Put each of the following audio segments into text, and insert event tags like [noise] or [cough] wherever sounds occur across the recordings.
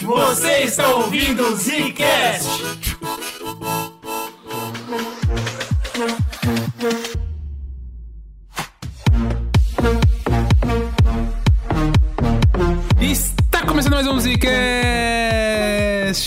Você está ouvindo o Zcast. Está começando mais um Zcast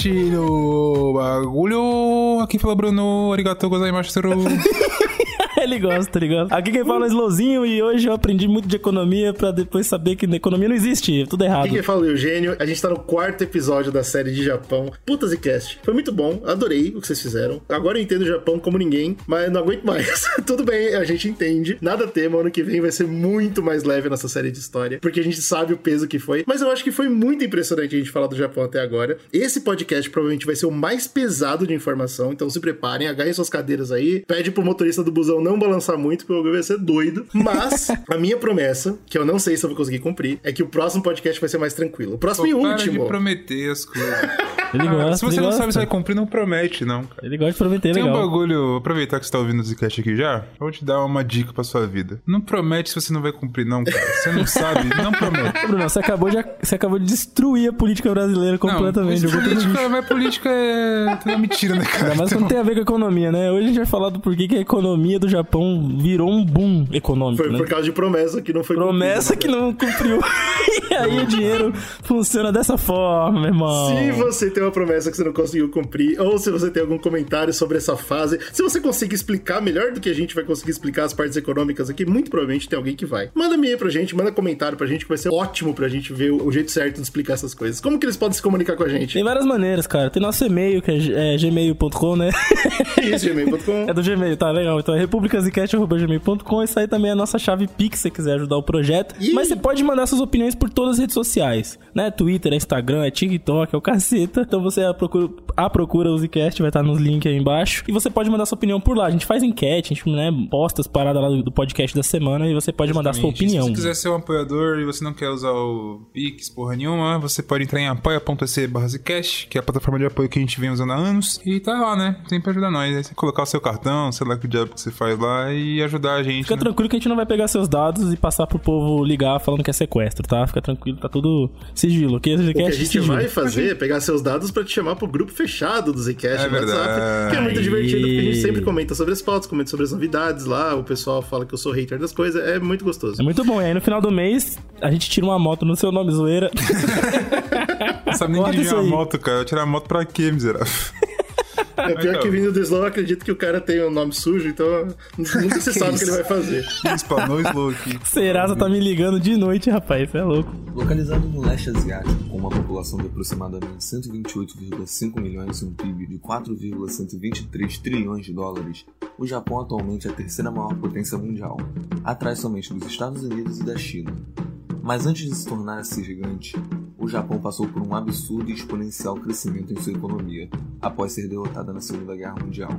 no bagulho. Aqui fala Bruno, arigatou gozaimasu. [laughs] ele gosta, ele gosta. Aqui quem fala é Slowzinho e hoje eu aprendi muito de economia pra depois saber que economia não existe, é tudo errado. Aqui quem fala é o Eugênio, a gente tá no quarto episódio da série de Japão. Putas e cast. Foi muito bom, adorei o que vocês fizeram. Agora eu entendo o Japão como ninguém, mas não aguento mais. [laughs] Tudo bem, a gente entende. Nada tema, ano que vem vai ser muito mais leve nessa série de história, porque a gente sabe o peso que foi. Mas eu acho que foi muito impressionante a gente falar do Japão até agora. Esse podcast provavelmente vai ser o mais pesado de informação, então se preparem, agarrem suas cadeiras aí, pede pro motorista do busão não balançar muito, porque o vai ser doido. Mas [laughs] a minha promessa, que eu não sei se eu vou conseguir cumprir, é que o próximo podcast vai ser mais tranquilo. O próximo Pô, e para último. de prometer as coisas. Ele Ah, gosta, se você ele não gosta. sabe se vai cumprir, não promete, não, cara. Ele gosta de prometer, Tem um legal. bagulho, aproveitar que você tá ouvindo o Zcast aqui já, eu vou te dar uma dica pra sua vida. Não promete se você não vai cumprir, não, cara. Você não sabe, [laughs] não promete. Bruno, você acabou, de, você acabou de destruir a política brasileira completamente. Não, política, mas política é... é mentira, né, cara? Ainda mais quando tem a ver com a economia, né? Hoje a gente vai falar do porquê que a economia do Japão virou um boom econômico, Foi né? por causa de promessa que não foi Promessa que cumprida. não cumpriu. [laughs] e aí o dinheiro funciona dessa forma, irmão. Se você tem uma promessa que você não conseguiu cumprir, ou se você tem algum comentário sobre essa fase, se você conseguir explicar melhor do que a gente vai conseguir explicar as partes econômicas aqui, muito provavelmente tem alguém que vai. Manda e-mail pra gente, manda comentário pra gente, que vai ser ótimo pra gente ver o jeito certo de explicar essas coisas. Como que eles podem se comunicar com a gente? Tem várias maneiras, cara. Tem nosso e-mail, que é, é gmail.com, né? Isso, gmail.com. [laughs] É do Gmail, tá legal. Então é republicasicast.gmail.com. Isso aí também é a nossa chave Pix, se você quiser ajudar o projeto. Ih. Mas você pode mandar suas opiniões por todas as redes sociais, né? Twitter, é Instagram, é TikTok, é o caceta. Então você a procura, a procura o Zcast, vai estar nos links aí embaixo. E você pode mandar sua opinião por lá. A gente faz enquete, a gente né, posta as paradas lá do, do podcast da semana e você pode mandar sua Exatamente. opinião. Se você quiser ser um apoiador e você não quer usar o Pix, porra nenhuma, você pode entrar em apoia.se barra que é a plataforma de apoio que a gente vem usando há anos. E tá lá, né? Sempre ajuda nós. Aí você colocar o seu cartão, sei lá que diabo que você faz lá e ajudar a gente. Fica né? tranquilo que a gente não vai pegar seus dados e passar pro povo ligar falando que é sequestro, tá? Fica tranquilo, tá tudo sigilo. É O que a gente sigilo. vai fazer é pegar seus dados pra te chamar pro grupo fechado do Zcast É no WhatsApp, verdade. que é muito Aí. divertido, porque a gente sempre comenta sobre as fotos, comenta sobre as novidades lá, o pessoal fala que eu sou hater das coisas, é muito gostoso. É muito bom. E aí no final do mês, a gente tira uma moto no seu nome, zoeira. Não sabe nem dirigir isso uma moto, cara. Eu tirar a moto pra quê, miserável? É pior Então. que vindo do Slow, eu acredito que o cara tem um nome sujo, então nunca se [laughs] sabe o que ele vai fazer. Spanou slow aqui. Serasa tá me ligando de noite, rapaz. Você é louco. Localizado no leste asiático, com uma população de aproximadamente 128,5 milhões e um PIB de 4,123 trilhões de dólares, o Japão atualmente é a terceira maior potência mundial, atrás somente dos Estados Unidos e da China. Mas antes de se tornar esse gigante, o Japão passou por um absurdo e exponencial crescimento em sua economia, após ser derrotada na Segunda Guerra Mundial.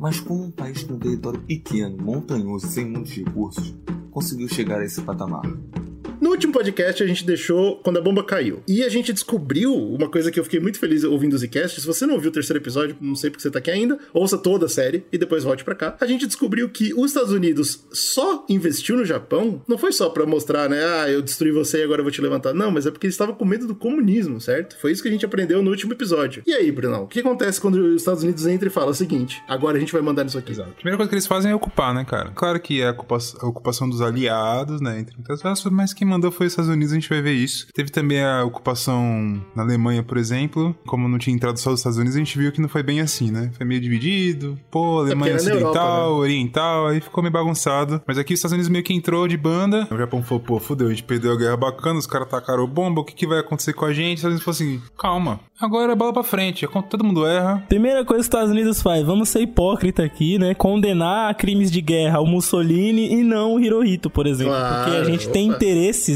Mas como um país com um território pequeno, montanhoso e sem muitos recursos, conseguiu chegar a esse patamar? No último podcast a gente deixou quando a bomba caiu. E a gente descobriu uma coisa que eu fiquei muito feliz ouvindo o Zcast. Se você não viu o terceiro episódio, não sei porque você tá aqui ainda, ouça toda a série e depois volte pra cá. A gente descobriu que os Estados Unidos só investiu no Japão, não foi só pra mostrar, né? Ah, eu destruí você e agora eu vou te levantar. Não, mas é porque eles estavam com medo do comunismo, certo? Foi isso que a gente aprendeu no último episódio. E aí, Brunão, o que acontece quando os Estados Unidos entra e fala o seguinte: agora a gente vai mandar nisso aqui? Exato. A primeira coisa que eles fazem é ocupar, né, cara? Claro que é a ocupação, dos aliados, né, entre muitas aspas, mas quem mandou foi os Estados Unidos, a gente vai ver isso. Teve também a ocupação na Alemanha, por exemplo. Como não tinha entrado só os Estados Unidos, a gente viu que não foi bem assim, né? Foi meio dividido. Pô, Alemanha porque era na Ocidental, Europa, né? Oriental, aí ficou meio bagunçado. Mas aqui os Estados Unidos meio que entrou de banda. O Japão falou, pô, fudeu, a gente perdeu a guerra bacana, os caras tacaram bomba, o que, que vai acontecer com a gente? Os Estados Unidos falou assim, calma, agora é bola pra frente, todo mundo erra. Primeira coisa que os Estados Unidos faz, vamos ser hipócrita aqui, né? Condenar crimes de guerra o Mussolini e não o Hirohito, por exemplo. Claro, porque a gente tem opa.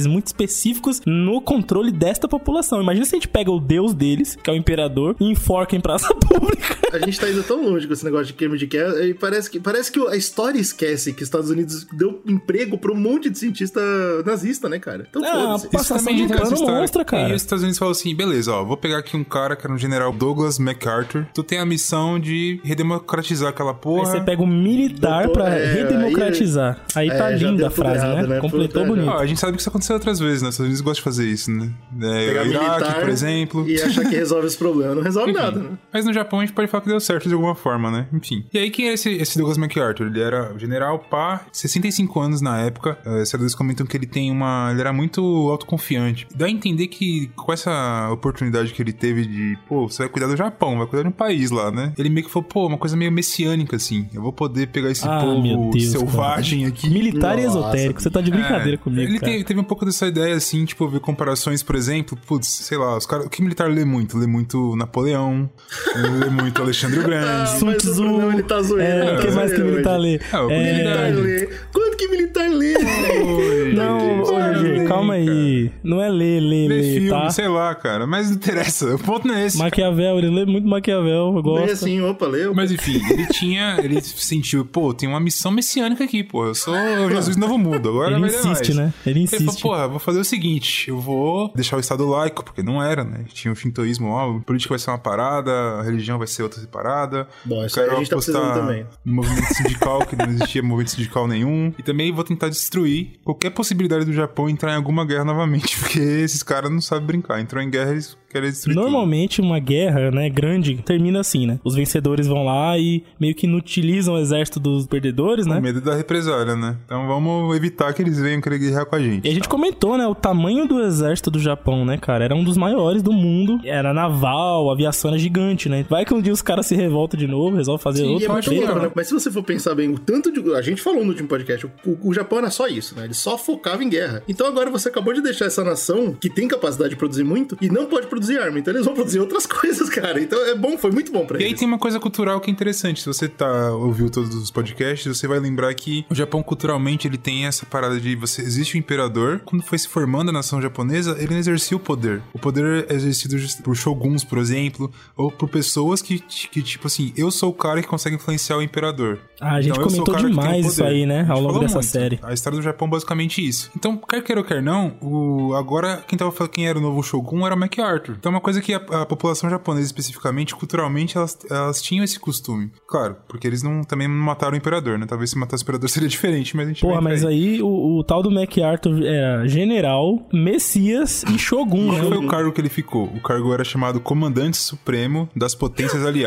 Muito específicos no controle desta população. Imagina se a gente pega o deus deles, que é o imperador, e enforca em praça [laughs] pública. A gente tá indo tão longe com esse negócio de Cambridge Care e parece que, parece que a história esquece que os Estados Unidos deu emprego pra um monte de cientista nazista, né, cara? Então, Ah, foda-se. passa- Passação de pano história. monstra, cara. E os Estados Unidos falam assim, beleza, ó, vou pegar aqui um cara que era um general Douglas MacArthur. Tu tem a missão de redemocratizar aquela Aí porra. você pega um militar Doutor, pra é, redemocratizar. Aí, é, tá já linda a frase, errado, né? né? Completou Puta, bonito. Ah, a gente sabe que isso aconteceu outras vezes, né? Os Estados Unidos gostam de fazer isso, né? É, Iraque, militar por exemplo. E achar que resolve esse problema. Não resolve Enfim, nada, né? Mas no Japão a gente pode falar que deu certo de alguma forma, né? Enfim. E aí, quem é esse, esse Douglas MacArthur? Ele era general pá, 65 anos na época. Uh, os senadores comentam que ele tem uma. Ele era muito autoconfiante. Dá a entender que com essa oportunidade que ele teve de, pô, você vai cuidar do Japão, vai cuidar de um país lá, né? Ele meio que falou, pô, uma coisa meio messiânica, assim. Eu vou poder pegar esse Ah, povo Deus, selvagem aqui. Militar e Nossa, esotérico. Você tá de brincadeira É, comigo, Ele cara. teve, teve um pouco dessa ideia, assim, tipo, ver comparações, por exemplo, putz, sei lá, os caras. O que militar lê muito? Lê muito Napoleão, [laughs] lê muito Alexandre o Grande. Sun Mas o Tzu. Brunão, ele tá zoeiro, É, ele o tá que mais que militar lê? Ah, o É, Militar lê. Quanto que militar lê? Oi, Não, ô, cara, calma aí. Não é ler, ler, Lê ler, filme, tá? sei lá, cara. Mas não interessa. O ponto não é esse. Maquiavel, ele lê muito Maquiavel, eu Lê gosto. assim, opa, leu. Mas enfim, ele tinha. Ele sentiu, pô, tem uma missão messiânica aqui, pô. Eu sou o Jesus do Novo Mundo. Agora Ele insiste, mais. né? Ele Ele falou, insiste. porra, vou fazer o seguinte: eu vou deixar o Estado laico, porque não era, né? Tinha o shintoísmo, ó, a política vai ser uma parada, a religião vai ser outra separada. Bom, isso aí a gente tá precisando também. movimento sindical, que não existia movimento sindical nenhum. E também vou tentar destruir qualquer possibilidade do Japão entrar em alguma guerra novamente, [laughs] porque esses caras não sabem brincar. Entrou em guerra, eles querem destruir tudo. Normalmente uma guerra, né, grande, termina assim, né? Os vencedores vão lá e meio que inutilizam o exército dos perdedores, né? Com medo da represália, né? Então vamos evitar que eles venham querer guerrear com a gente. E a gente comentou, né, o tamanho do exército do Japão, né, cara? Era um dos maiores do mundo. Era naval, a aviação era gigante, né? Vai que um dia os caras se revoltam de novo, resolvem fazer Sim, outro. é muito treta, louco, né? Mas se você for pensar bem, o tanto de. A gente falou no último podcast, o, o Japão era só isso, né? Ele só focava em guerra. Então agora você acabou de deixar essa nação que tem capacidade de produzir muito e não pode produzir arma. Então eles vão produzir outras [laughs] coisas, cara. Então é bom, foi muito bom pra E aí eles. tem uma coisa cultural que é interessante. Se você tá ouviu todos os podcasts, você vai lembrar que o Japão culturalmente ele tem essa parada de você existe o imperador. Quando foi se formando a nação japonesa, ele não exercia o poder. O poder é exercido por shoguns, por exemplo, ou por pessoas que, que tipo assim, eu sou o cara que consegue influenciar o imperador. Ah, a gente Então, comentou demais isso aí, né, ao longo dessa muito. série. A história do Japão é basicamente isso. Então, quer queira ou quer não, o, agora quem tava falando quem era o novo Shogun era o MacArthur. Então, é uma coisa que a, a população japonesa, especificamente, culturalmente, elas, elas tinham esse costume. Claro, porque eles não, também não mataram o imperador, né? Talvez se matasse o imperador [laughs] seria diferente, mas a gente Porra, mas aí o, o tal do MacArthur era general, Messias e Shogun, Qual foi né? o cargo que ele ficou? O cargo era chamado Comandante Supremo das Potências Aliadas.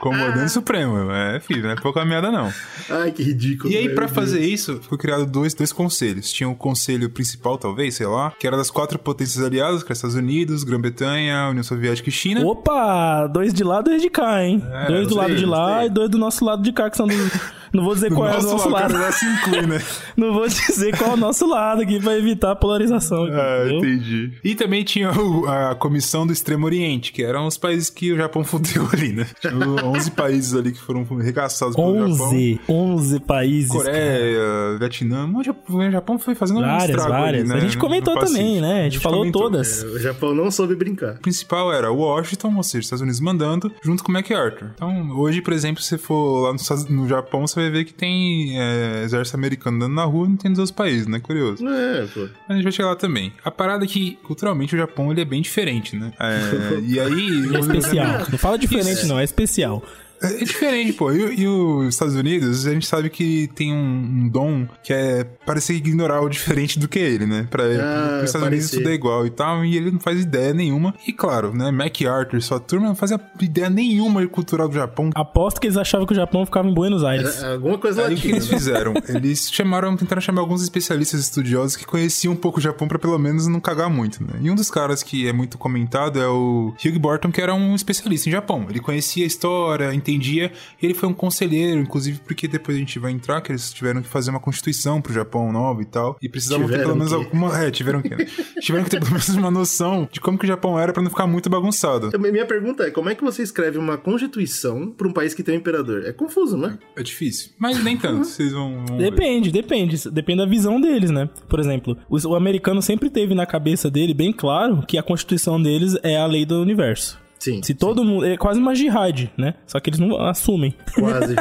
Comandante Supremo, é, filho, não é pouca merda não. Ai, que ridículo. E aí, meu fazer isso, foi criado dois, dois conselhos. Tinha o conselho principal, talvez, sei lá, que era das quatro potências aliadas, que era Estados Unidos, Grã-Bretanha, União Soviética e China. Opa, dois de lá, dois de cá, hein? É, dois do lado gostei, de lá gostei. e dois do nosso lado de cá, que são do... [laughs] Não vou dizer Do qual é o nosso lado. cara já se inclui, né? [laughs] Não vou dizer qual é o nosso lado aqui pra evitar a polarização. Ah, entendeu? entendi. E também tinha o- a Comissão do Extremo Oriente, que eram os países que o Japão [laughs] fudeu ali, né? Tinha 11 países ali que foram arregaçados pelo Japão. 11, 11 países. cara. Coreia, Vietnã, o Japão- o Japão foi fazendo um Várias, estrago ali, várias. né, A gente no comentou também, né? A gente, falou comentou. todas. É, O Japão não soube brincar. O principal era Washington, ou seja, Estados Unidos mandando, junto com o MacArthur. Então, hoje, por exemplo, se você for lá Estados- no, Japão, você vai ver que tem é, exército americano andando na rua e não tem nos outros países, né? Curioso. É, pô. Mas a gente vai chegar lá também. A parada é que, culturalmente, o Japão ele é bem diferente, né? É, e aí... É especial. Não fala diferente, não, é especial. É diferente, pô. E, e os Estados Unidos, a gente sabe que tem um, um dom que é parecer ignorar o diferente do que ele, né? Pra, Ah, pros Estados Unidos tudo é igual e tal, e ele não faz ideia nenhuma. E claro, né? MacArthur, sua turma não fazia ideia nenhuma cultural do Japão. Aposto que eles achavam que o Japão ficava em Buenos Aires. Era alguma coisa Aí o que eles né? fizeram? [laughs] Eles chamaram, tentaram chamar alguns especialistas estudiosos que conheciam um pouco o Japão pra pelo menos não cagar muito, né? E um dos caras que é muito comentado é o Hugh Borton, que era um especialista em Japão. Ele conhecia a história, entendia, e ele foi um conselheiro, inclusive porque depois a gente vai entrar que eles tiveram que fazer uma constituição pro Japão nova e tal, e precisavam ter Tiveram pelo menos que? alguma, é, tiveram que, [laughs] tiveram que ter pelo menos uma noção de como que o Japão era pra não ficar muito bagunçado. Então, Minha pergunta é, como é que você escreve uma constituição pra um país que tem um imperador? É confuso, né? É difícil, mas nem tanto, [laughs] vocês vão, vão ver. Depende, depende. Depende da visão deles, né? Por exemplo, o americano sempre teve na cabeça dele bem claro que a constituição deles é a lei do universo. Sim. Se todo mundo. É quase uma jihad, né? Só que eles não assumem. Quase.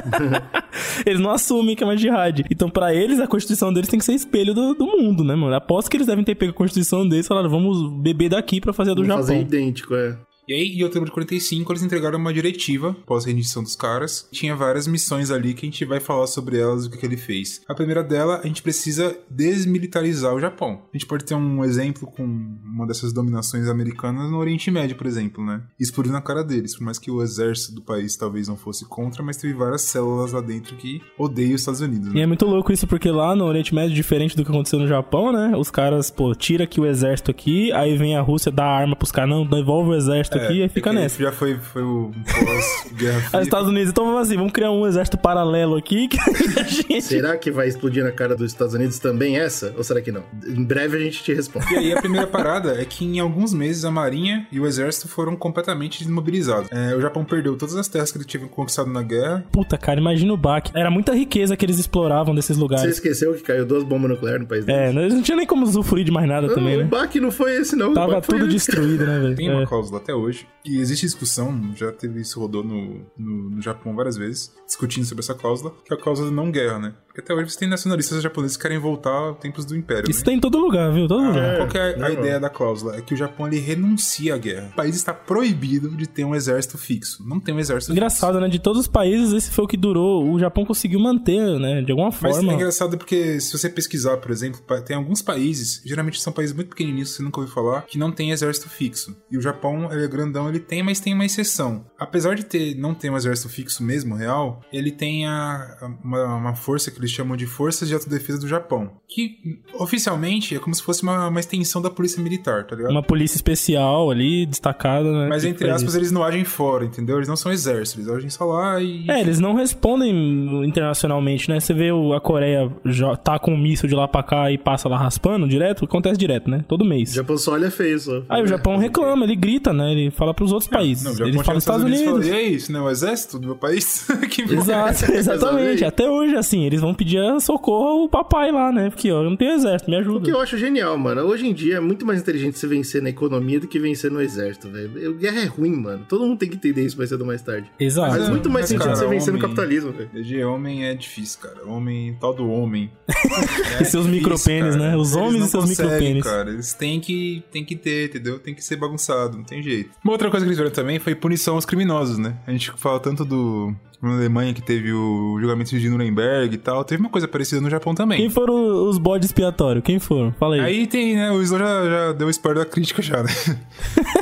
[laughs] eles não assumem que é uma jihad. Então, pra eles, a Constituição deles tem que ser espelho do, do mundo, né, mano? Aposto que eles devem ter pego a Constituição deles e falaram, vamos beber daqui pra fazer a do Vamos Japão. fazer idêntico, é. E aí, em outubro de 45, eles entregaram uma diretiva, após a rendição dos caras. Tinha várias missões ali que a gente vai falar sobre elas e o que, que ele fez. A primeira dela, a gente precisa desmilitarizar o Japão. A gente pode ter um exemplo com uma dessas dominações americanas no Oriente Médio, por exemplo, né? Explodiu na cara deles, por mais que o exército do país talvez não fosse contra, mas teve várias células lá dentro que odeiam os Estados Unidos. E Né? é muito louco isso, porque lá no Oriente Médio, diferente do que aconteceu no Japão, né? Os caras, pô, tira aqui o exército aqui, aí vem a Rússia, dá arma pros caras, não, devolve o exército aqui, aí fica é nessa. Já foi, foi o pós-guerra fria. os Estados Unidos, então vamos assim, vamos criar um exército paralelo aqui, que [laughs] a gente... Será que vai explodir na cara dos Estados Unidos também essa? Ou será que não? Em breve a gente te responde. E aí a primeira parada é que em alguns meses a marinha e o exército foram completamente desmobilizados. É, o Japão perdeu todas as terras que ele tinha conquistado na guerra. Puta, cara, imagina o baque. Era muita riqueza que eles exploravam desses Você lugares. esqueceu que caiu duas bombas nucleares no país É, deles? eles não tinha nem como usufruir de mais nada também, Não, O né? baque não foi esse, não. O Tava tudo destruído, né, velho? Tem uma É. cláusula até hoje. E existe discussão, já teve isso rodou no, no, no Japão várias vezes, discutindo sobre essa cláusula, que é a cláusula de não guerra, né? Porque até hoje você tem nacionalistas japoneses que querem voltar aos tempos do Império. Isso né? tem em todo lugar, viu? Todo lugar. Qual que é a normal. ideia da cláusula? É que o Japão ele renuncia à guerra. O país está proibido de ter um exército fixo. Não tem um exército Engraçado, né? De todos os países, esse foi o que durou. O Japão conseguiu manter, né? De alguma Mas forma. é engraçado porque se você pesquisar, por exemplo, tem alguns países, geralmente são países muito pequenininhos, você nunca ouviu falar, que não tem exército fixo. E o Japão, ele é grandão, ele tem, mas tem uma exceção. Apesar de ter não ter um exército fixo mesmo, real, ele tem a, uma, uma força que eles chamam de Forças de Autodefesa do Japão. Que oficialmente é como se fosse uma, uma extensão da polícia militar, tá ligado? Uma polícia especial ali, destacada, né? Mas entre aspas, isso. eles não agem fora, entendeu? Eles não são exército, eles agem só lá e. É, eles não respondem internacionalmente, né? Você vê o- a Coreia tá com um míssil de lá pra cá e passa lá raspando direto, acontece direto, né? Todo mês. O Japão só olha feio, só. Aí o Japão reclama, ele grita, né? Ele fala pros outros países. Não, o Japão ele fala nos Estados Unidos. e fala, e aí, isso não é o exército do meu país? [laughs] que Exato, [laughs] exatamente. Até hoje, assim, eles vão pedir socorro ao papai lá, né? Porque, ó, eu não tenho exército, me O que ajuda. eu acho genial, mano. Hoje em dia é muito mais inteligente você vencer na economia do que vencer no exército, velho. Guerra é ruim, mano. Todo mundo tem que entender isso mais cedo ou mais tarde. Exato. Faz muito mais mas, sentido cara, você vencer no capitalismo, velho. De homem é difícil, cara. Homem, tal do homem. [laughs] E seus micropênis, né? Os Eles homens não e seus micropênis. cara. Eles têm que, têm que ter, entendeu? Tem que ser bagunçado, não tem jeito. Uma outra coisa que eles fizeram também foi punição aos criminosos, né? A gente fala tanto do... Na Alemanha que teve o julgamento de Nuremberg e tal. Teve uma coisa parecida no Japão também. Quem foram os bodes expiatórios? Quem foram? Fala aí. Aí tem, né? O Slow já, já deu spoiler da crítica já, né?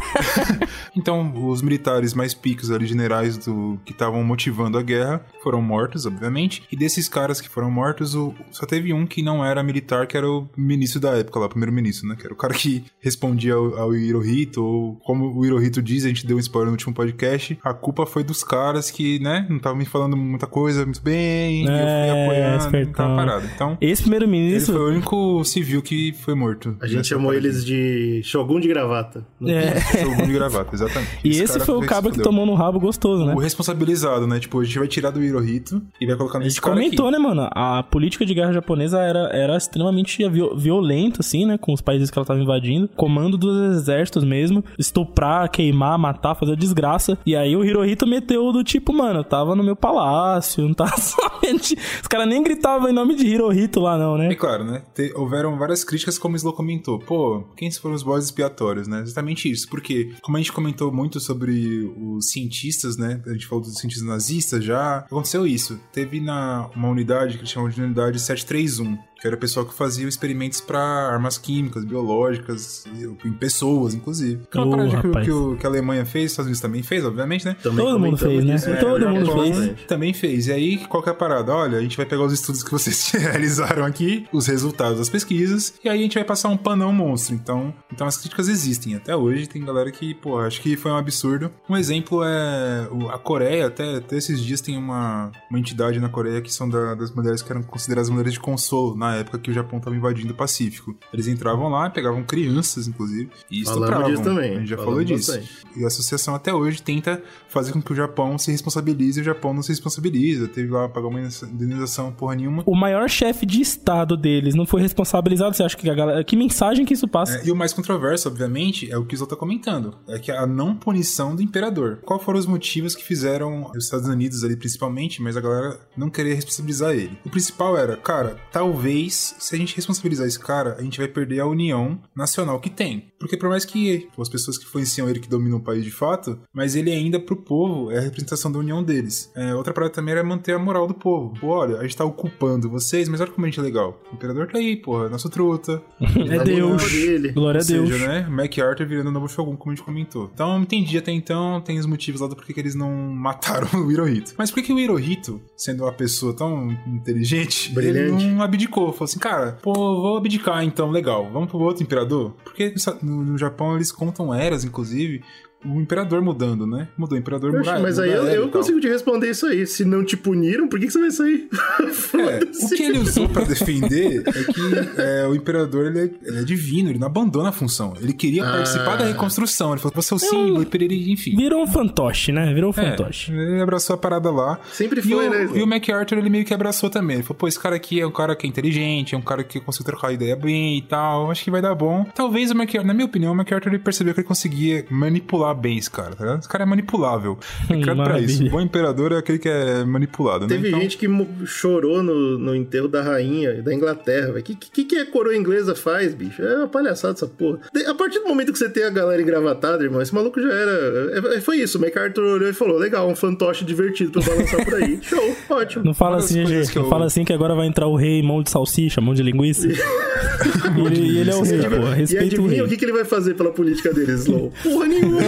[laughs] então, os militares mais picos ali, generais do que estavam motivando a guerra, foram mortos, obviamente. E desses caras que foram mortos, o, só teve um que não era militar, que era o ministro da época lá, o primeiro-ministro, né? Que era o cara que respondia ao, ao Hirohito, ou como o Hirohito diz, a gente deu um spoiler no último podcast, a culpa foi dos caras que, né, não estavam me falando muita coisa muito bem, e eu É, fui apoiando, espertão. aquela parada. Então, Esse ele primeiro-ministro. foi o único civil que foi morto. A gente chamou parada. eles de Shogun de gravata. É. [laughs] Shogun de gravata, exatamente. E esse, cara foi o cabo que tomou no rabo gostoso, né? O responsabilizado, né? Tipo, a gente vai tirar do Hirohito e vai colocar A nesse gente cara comentou, aqui. né, mano? A política de guerra japonesa era, era extremamente viol- violenta, assim, né? Com os países que ela tava invadindo. Comando dos exércitos mesmo. Estuprar, queimar, matar, fazer desgraça. E aí o Hirohito meteu do tipo, mano, tava no meu palácio, não tava [laughs] somente. Os caras nem gritavam em nome de Hirohito lá, não, né? claro, né? te- houveram várias críticas, como o Slow comentou. Pô, quem foram os bodes expiatórios, né? Exatamente isso. Porque, como a gente comentou muito sobre os cientistas, né? A gente falou dos cientistas nazistas já. Aconteceu isso. Teve na uma unidade que eles chamam de unidade 731. Que era o pessoal que fazia experimentos pra armas químicas, biológicas, em pessoas, inclusive. Que é uma Ô, parada que, que, o- que a Alemanha fez, os Estados Unidos também fez, obviamente, né? Também Todo mundo fez, né? É, Todo mundo Japão fez. Também fez. E aí, qual que é a parada? Olha, a gente vai pegar os estudos que vocês [laughs] realizaram aqui, os resultados das pesquisas, e aí a gente vai passar um panão monstro. Então, então as críticas existem. Até hoje tem galera que, pô, acho que foi um absurdo. Um exemplo é a Coreia, até, até esses dias tem uma, uma entidade na Coreia que são da- das mulheres que eram consideradas mulheres de consolo na na época que o Japão estava invadindo o Pacífico. Eles entravam lá, pegavam crianças, inclusive, e estupravam. disso também, A gente já falamos falou disso. bastante. E a associação até hoje tenta fazer com que o Japão se responsabilize e o Japão não se responsabiliza. Teve lá pagar uma indenização porra nenhuma. O maior chefe de estado deles não foi responsabilizado. Você acha que a galera. Que mensagem que isso passa? É, e o mais controverso, obviamente, é o que o Zô tá comentando. É que a não punição do imperador. Qual foram os motivos que fizeram os Estados Unidos ali, principalmente, mas a galera não querer responsabilizar ele? O principal era, cara, talvez, se a gente responsabilizar esse cara, a gente vai perder a união nacional que tem. Porque por mais que as pessoas que influenciam ele que dominam o país de fato, mas ele ainda pro povo é a representação da união deles. É, outra parada também era manter a moral do povo. Pô, olha, a gente tá ocupando vocês, mas olha como a gente é legal. O imperador tá aí, porra, nosso truta. [laughs] É Deus. dele. Glória a Ou Deus. seja, né? MacArthur virando o novo Shogun, como a gente comentou. Então, eu entendi até então, tem os motivos lá do porquê que eles não mataram [laughs] o Hirohito. Mas por que que o Hirohito, sendo uma pessoa tão inteligente, Brilhante. ele não abdicou? Falou assim, cara, pô, vou abdicar então, legal. Vamos pro outro imperador? Porque no, no Japão eles contam eras, inclusive, o imperador mudando, né? Mudou o imperador Poxa, mas aí eu, eu e consigo te responder isso aí. Se não te puniram, por que, que você vai sair? [laughs] É, o que ele usou pra defender é que é, o imperador ele é, ele é divino, ele não abandona a função. Ele queria Ah. participar da reconstrução. Ele falou, você é o símbolo, e perere, enfim. Virou um fantoche, né? Virou um É, fantoche. ele abraçou a parada lá. Sempre E foi, o, né? e o MacArthur, ele meio que abraçou também. Ele falou, pô, esse cara aqui é um cara que é inteligente, é um cara que consegue trocar ideia bem e tal. Acho que vai dar bom. Talvez o MacArthur, na minha opinião, o MacArthur ele percebeu que ele conseguia manipular bem esse cara, tá ligado? Esse cara é manipulável. [laughs] É criado pra isso. O bom imperador é aquele que é manipulado, né? Teve Então- gente que chorou no, no enterro da rainha da Inglaterra, velho. O que, que, que a coroa inglesa faz, bicho? É uma palhaçada essa porra. De- A partir do momento que você tem a galera engravatada, irmão, esse maluco já era. é- é- Foi isso. O MacArthur olhou e falou: legal, um fantoche divertido pra eu balançar por aí. [laughs] Show, ótimo. Não fala assim, GG. que Não eu- fala assim que agora vai entrar o rei mão de salsicha, mão de linguiça. [laughs] e, ele, e ele é o rei, pô. E Respeita o rei. o que, que ele vai fazer pela política dele, Slow? Porra nenhuma.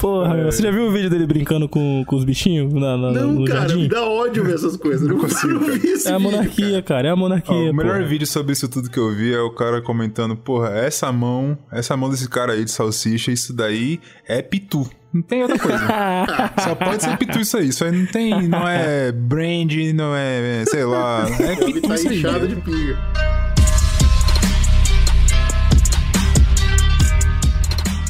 Porra, meu, você já viu o vídeo dele brincando com, com os bichinhos na, na- não, no cara, jardim? me dá ódio ver essas coisas. Não consigo ver esse É a vídeo, monarquia, cara. É a monarquia, o melhor porra. vídeo sobre isso tudo que eu vi é o cara comentando, porra, essa mão, essa mão desse cara aí de salsicha, isso daí é pitu. Não tem outra coisa. [laughs] Só pode ser pitu isso aí. Isso aí não tem, não é brand, não é, sei lá, é Ele pitu tá isso aí. inchado de pinga.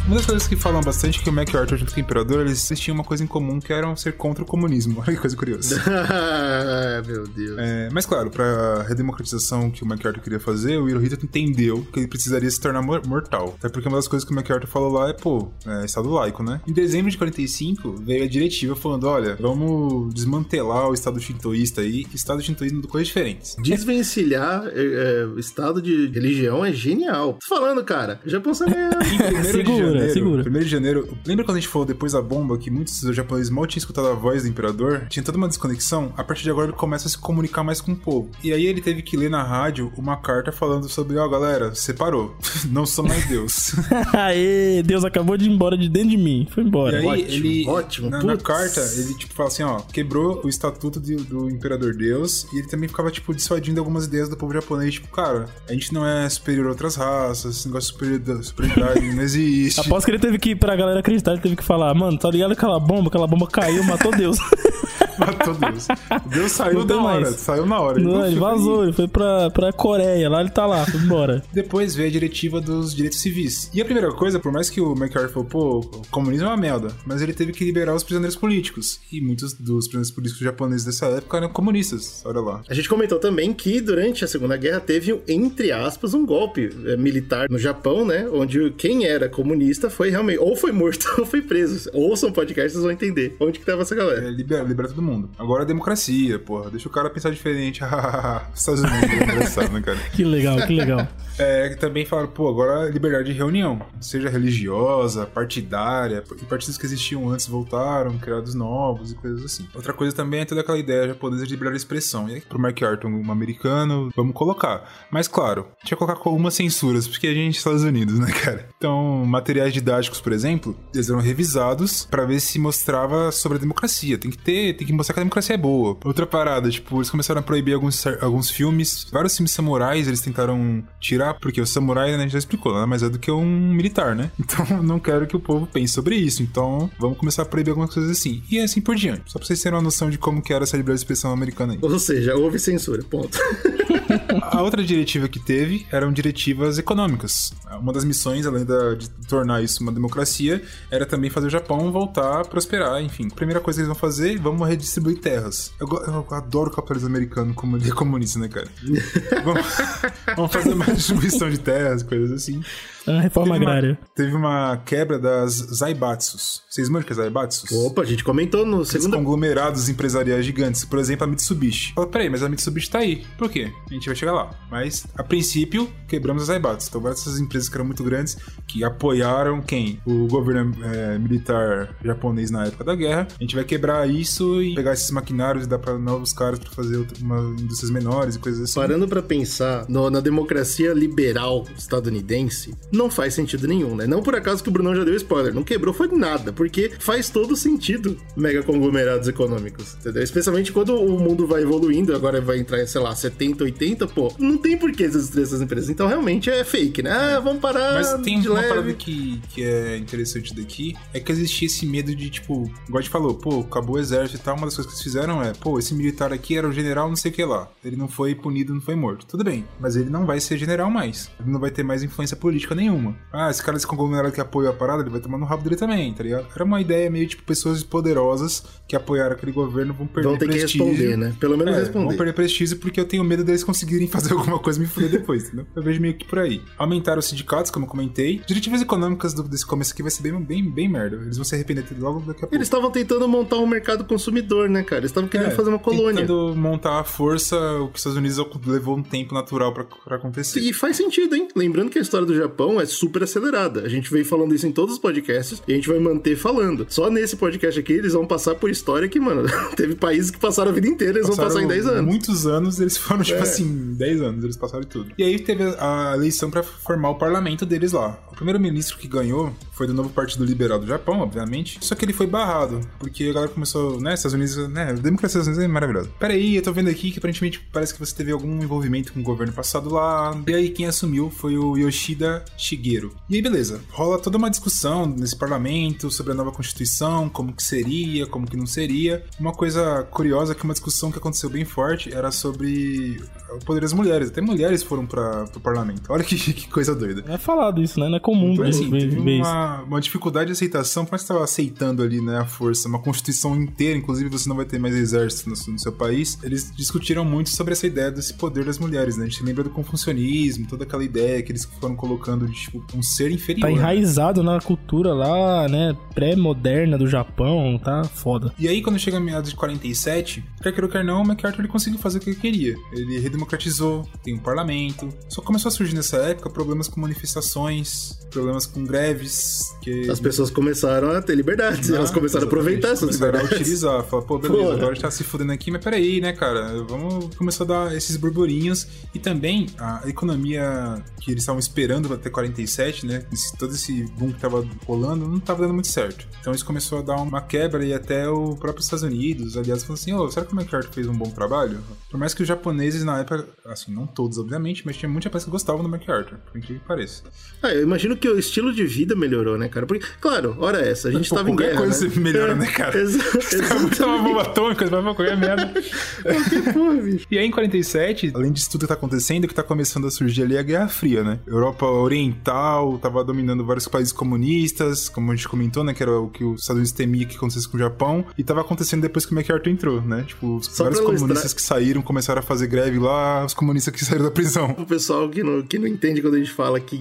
Uma das coisas que falam bastante é que o MacArthur junto com o Imperador, eles tinham uma coisa em comum que era ser contra o comunismo. [laughs] Olha que coisa curiosa. [laughs] meu Deus. É, mas claro, pra redemocratização que o MacArthur queria fazer, o Hirohito entendeu que ele precisaria se tornar mor- mortal. Até porque uma das coisas que o MacArthur falou lá é, pô, é, Estado laico, né? Em dezembro de 45, veio a diretiva falando, olha, vamos desmantelar o Estado shintoísta aí, que Estado shintoísta são coisas diferentes. Desvencilhar é, é, o estado de religião é genial. Tô falando, cara. Já posso ganhar. [laughs] Em 1 de janeiro, segura. 1 de janeiro, lembra quando a gente falou depois da bomba que muitos japoneses mal tinham escutado a voz do imperador? Tinha toda uma desconexão. A partir de agora ele começa a se comunicar mais com o povo. E aí ele teve que ler na rádio uma carta falando sobre, ó, galera, separou. [laughs] Não sou mais Deus. [laughs] Aê, Deus acabou de ir embora de dentro de mim. Foi E embora. aí, Ótimo, ele, ótimo, na, na carta, ele, tipo, fala assim, ó, quebrou o estatuto de- do Imperador Deus, e ele também ficava, tipo, dissuadindo algumas ideias do povo japonês, tipo, cara, a gente não é superior a outras raças, esse negócio de superior- superioridade não existe. [laughs] Após que ele teve que, pra galera acreditar, ele teve que falar, mano, tá ligado aquela bomba? Aquela bomba caiu, matou Deus. [laughs] Matou Deus. Deus saiu Não na hora, saiu na hora. Não, Ele ele foi- vazou, ele foi pra, pra Coreia, lá ele tá lá, foi embora. [laughs] Depois veio a diretiva dos direitos civis. E a primeira coisa, por mais que o MacArthur falou, pô, o comunismo é uma merda, mas ele teve que liberar os prisioneiros políticos. E muitos dos prisioneiros políticos japoneses dessa época eram comunistas, olha lá. A gente comentou também que durante a Segunda Guerra teve, entre aspas, um golpe eh, militar no Japão, né? Onde quem era comunista foi realmente ou foi morto [laughs] ou foi preso. Ouçam o podcast, vocês vão entender onde que tava essa galera. É, libera, libera todo mundo. Agora é democracia, porra. Deixa o cara pensar diferente. [laughs] Estados Unidos, é engraçado, né, cara? Que legal, que legal. [laughs] É, que também falaram, pô, agora é liberdade de reunião. Seja religiosa, partidária, e partidos que existiam antes voltaram, criados novos e coisas assim. Outra coisa também é toda aquela ideia japonesa de liberdade de expressão. E aí, pro MacArthur, um americano, vamos colocar. Mas claro, tinha que colocar com algumas censuras, porque a gente é Estados Unidos, né, cara? Então, materiais didáticos, por exemplo, eles eram revisados pra ver se mostrava sobre a democracia. Tem que ter, tem que mostrar que a democracia é boa. Outra parada, tipo, eles começaram a proibir alguns, alguns filmes, vários filmes samurais, eles tentaram tirar, porque o samurai, né, a gente já explicou, nada mais é do que um militar, né? [laughs] Então, não quero que o povo pense sobre isso. Então, vamos começar a proibir algumas coisas assim. E assim por diante. Só pra vocês terem uma noção de como que era essa liberdade de expressão americana aí. Ou seja, houve censura, ponto. [laughs] A outra diretiva que teve eram diretivas econômicas. Uma das missões, além da, de tornar isso uma democracia, era também fazer o Japão voltar a prosperar. Enfim, primeira coisa que eles vão fazer, vamos redistribuir terras. Eu, eu adoro o capitalismo americano como ele é comunista, né, cara? [laughs] vamos, [laughs] vamos fazer mais distribuição de terras, coisas assim. A reforma Teve uma- agrária. Teve uma quebra das Zaibatsus. Vocês manjam que é Zaibatsus? Opa, a gente comentou no segundo. conglomerados empresariais gigantes, por exemplo, a Mitsubishi. Fala, peraí, mas a Mitsubishi tá aí. Por quê? A gente vai chegar lá. Mas, a princípio, quebramos as Zaibatsus. Então, várias dessas empresas que eram muito grandes, que apoiaram quem? O governo é, militar japonês na época da guerra. A gente vai quebrar isso e pegar esses maquinários e dar pra novos caras pra fazer uma, indústrias menores e coisas assim. Parando pra pensar no- na democracia liberal estadunidense, não faz sentido nenhum, né? Não por acaso que o Brunão já deu spoiler, não quebrou foi nada, porque faz todo sentido mega conglomerados econômicos, entendeu? Especialmente quando o mundo vai evoluindo, agora vai entrar, sei lá, 70, 80, pô, não tem por que existir essas empresas. Então realmente é fake, né? Ah, vamos parar Mas tem de uma leve. parada que, que é interessante daqui, é que existia esse medo de, tipo, igual a falou, pô, acabou o exército e tal, uma das coisas que eles fizeram é, pô, esse militar aqui era o general não sei o que lá. Ele não foi punido, não foi morto. Tudo bem, mas ele não vai ser general mais. Ele não vai ter mais influência política nenhuma. Ah, esse cara desse conglomerado que apoia a parada, ele vai tomar no rabo dele também, tá ligado? Era uma ideia meio, tipo, pessoas poderosas que apoiaram aquele governo vão perder Vão ter que prestígio. responder, né? Pelo menos É, responder. Vão perder prestígio porque eu tenho medo deles conseguirem [laughs] fazer alguma coisa e me fuder depois, entendeu? Eu vejo meio que por aí. Aumentaram os sindicatos, como eu comentei. Diretivas econômicas do- desse começo aqui vai ser bem, bem, bem merda. Eles vão se arrepender logo daqui a pouco. Eles estavam tentando montar um mercado consumidor, né, cara? Eles estavam querendo É, fazer uma colônia. Tentando montar a força, o que os Estados Unidos levou um tempo natural pra acontecer. E faz sentido, hein? Lembrando que a história do Japão é super acelerada. A gente veio falando isso em todos os podcasts e a gente vai manter falando. Só nesse podcast aqui eles vão passar por história que, mano, [laughs] teve países que passaram a vida inteira, eles vão Passaram passar em 10 anos. Muitos anos, eles foram, tipo É. assim, 10 anos, eles passaram tudo. E aí teve a eleição pra formar o parlamento deles lá. O primeiro ministro que ganhou foi do novo Partido Liberal do Japão, obviamente. Só que ele foi barrado, porque a galera começou, né, Estados Unidos, né, a democracia dos Estados Unidos é maravilhosa. Peraí, eu tô vendo aqui que aparentemente parece que você teve algum envolvimento com o governo passado lá. E aí quem assumiu foi o Yoshida Shigeru. E aí, beleza, rola toda uma discussão nesse parlamento sobre a nova constituição, como que seria, como que não seria. Uma coisa curiosa é que uma discussão que aconteceu bem forte era sobre o poder das mulheres. Até mulheres foram para o parlamento. Olha que, [laughs] que coisa doida. É falado isso, né? Não é comum Então, assim, teve uma, uma dificuldade de aceitação, mas estava aceitando ali, né, a força, uma constituição inteira, inclusive você não vai ter mais exército no, no seu país. Eles discutiram muito sobre essa ideia desse poder das mulheres, né? A gente lembra do confucionismo, toda aquela ideia que eles foram colocando de, tipo, um ser inferior. Tá né? enraizado na cultura lá, né? Pré-moderna do Japão, tá foda. E aí, quando chega a meados de 47, quer queira ou quer não, o MacArthur ele conseguiu fazer o que ele queria. Ele redemocratizou, tem um parlamento. Só começou a surgir nessa época problemas com manifestações, problemas com greves, que... As pessoas começaram a ter liberdades, Ah, elas começaram a aproveitar essas começaram a liberdades. utilizar, falar, pô, beleza, agora a gente tá se fudendo aqui, mas peraí, né, cara, vamos começar a dar esses burburinhos e também a economia que eles estavam esperando até 47, né, esse- todo esse boom que tava rolando, não tava dando muito certo. Então isso começou a dar uma quebra e até o próprio Estados Unidos, aliás, falou assim, ô, será que o MacArthur fez um bom trabalho? Por mais que os japoneses na época, assim, não todos, obviamente, mas tinha muita japoneses que gostavam do MacArthur, por incrível que pareça. Ah, eu imagino que o estilo de vida melhorou, né, cara? Porque, claro, ora essa, a gente Pô, tava em qualquer guerra, coisa né? melhora, né, cara? Exa [laughs] botam uma exatamente. bomba atômica, vai qualquer merda. [laughs] Porra, bicho. E aí, em 47, além disso tudo que tá acontecendo, que tá começando a surgir ali é a Guerra Fria, né? Europa Oriental tava dominando vários países comunistas, como a gente comentou, né? Que era o que os Estados Unidos temia que acontecesse com o Japão. E tava acontecendo depois que o MacArthur entrou, né? Tipo, os Só vários comunistas que saíram começaram a fazer greve lá, os comunistas que [laughs] saíram da prisão. O pessoal que não, que não entende quando a gente fala que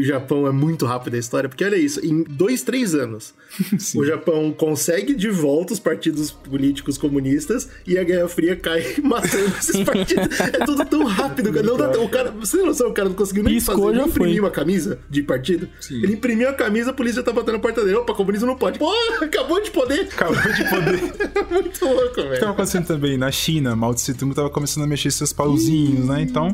o Japão é muito rápido a história, porque olha isso, em dois, três anos, [laughs] o Japão consegue de volta os partidos políticos comunistas e a Guerra Fria cai [laughs] matando esses partidos. É tudo tão rápido, cara. Não dá, o cara você tem noção, o cara não conseguiu nem Piscou, fazer, nem imprimir foi. uma camisa de partido. Sim. Ele imprimiu a camisa, a polícia já tá batendo na porta dele. Opa, comunismo não pode. Porra, acabou de poder. Acabou de poder. [laughs] muito louco, O que tava velho. acontecendo também na China, Mao Tse Tung tava começando a mexer seus pauzinhos, né? Então,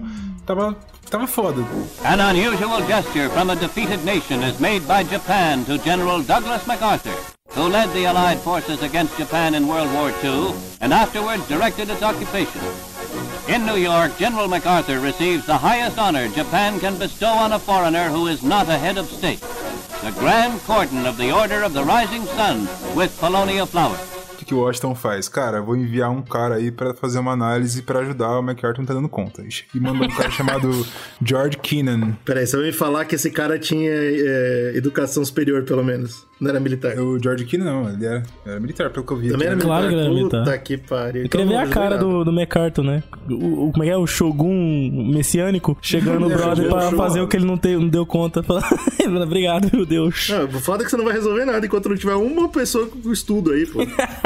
tava, tava foda. An unusual gesture from a defeated nation is made by Japan to General Douglas MacArthur, who led the Allied forces against Japan in World War II and afterwards directed its occupation. In New York, General MacArthur receives the highest honor Japan can bestow on a foreigner who is not a head of state. The Grand Cordon of the Order of the Rising Sun with Polonia flowers. Que, que o Washington faz? Cara, vou enviar um cara aí pra fazer uma análise pra ajudar o MacArthur não tá dando conta. E mandou um cara [laughs] chamado George Keenan. Peraí, você vai me falar que esse cara tinha é, educação superior, pelo menos. Não era militar. O George Keenan não, ele era, era militar, pelo que eu vi. Também era aqui, militar. Claro que era Puta militar. que pariu. Eu queria ver a Então, cara do, do MacArthur, né? O, o- como é que é? O Shogun messiânico chegando [laughs] no É, brother pra fazer o que ele não, te- não deu conta. [laughs] Obrigado, meu Deus. Não, o foda é que você não vai resolver nada enquanto não tiver uma pessoa com estudo aí, pô.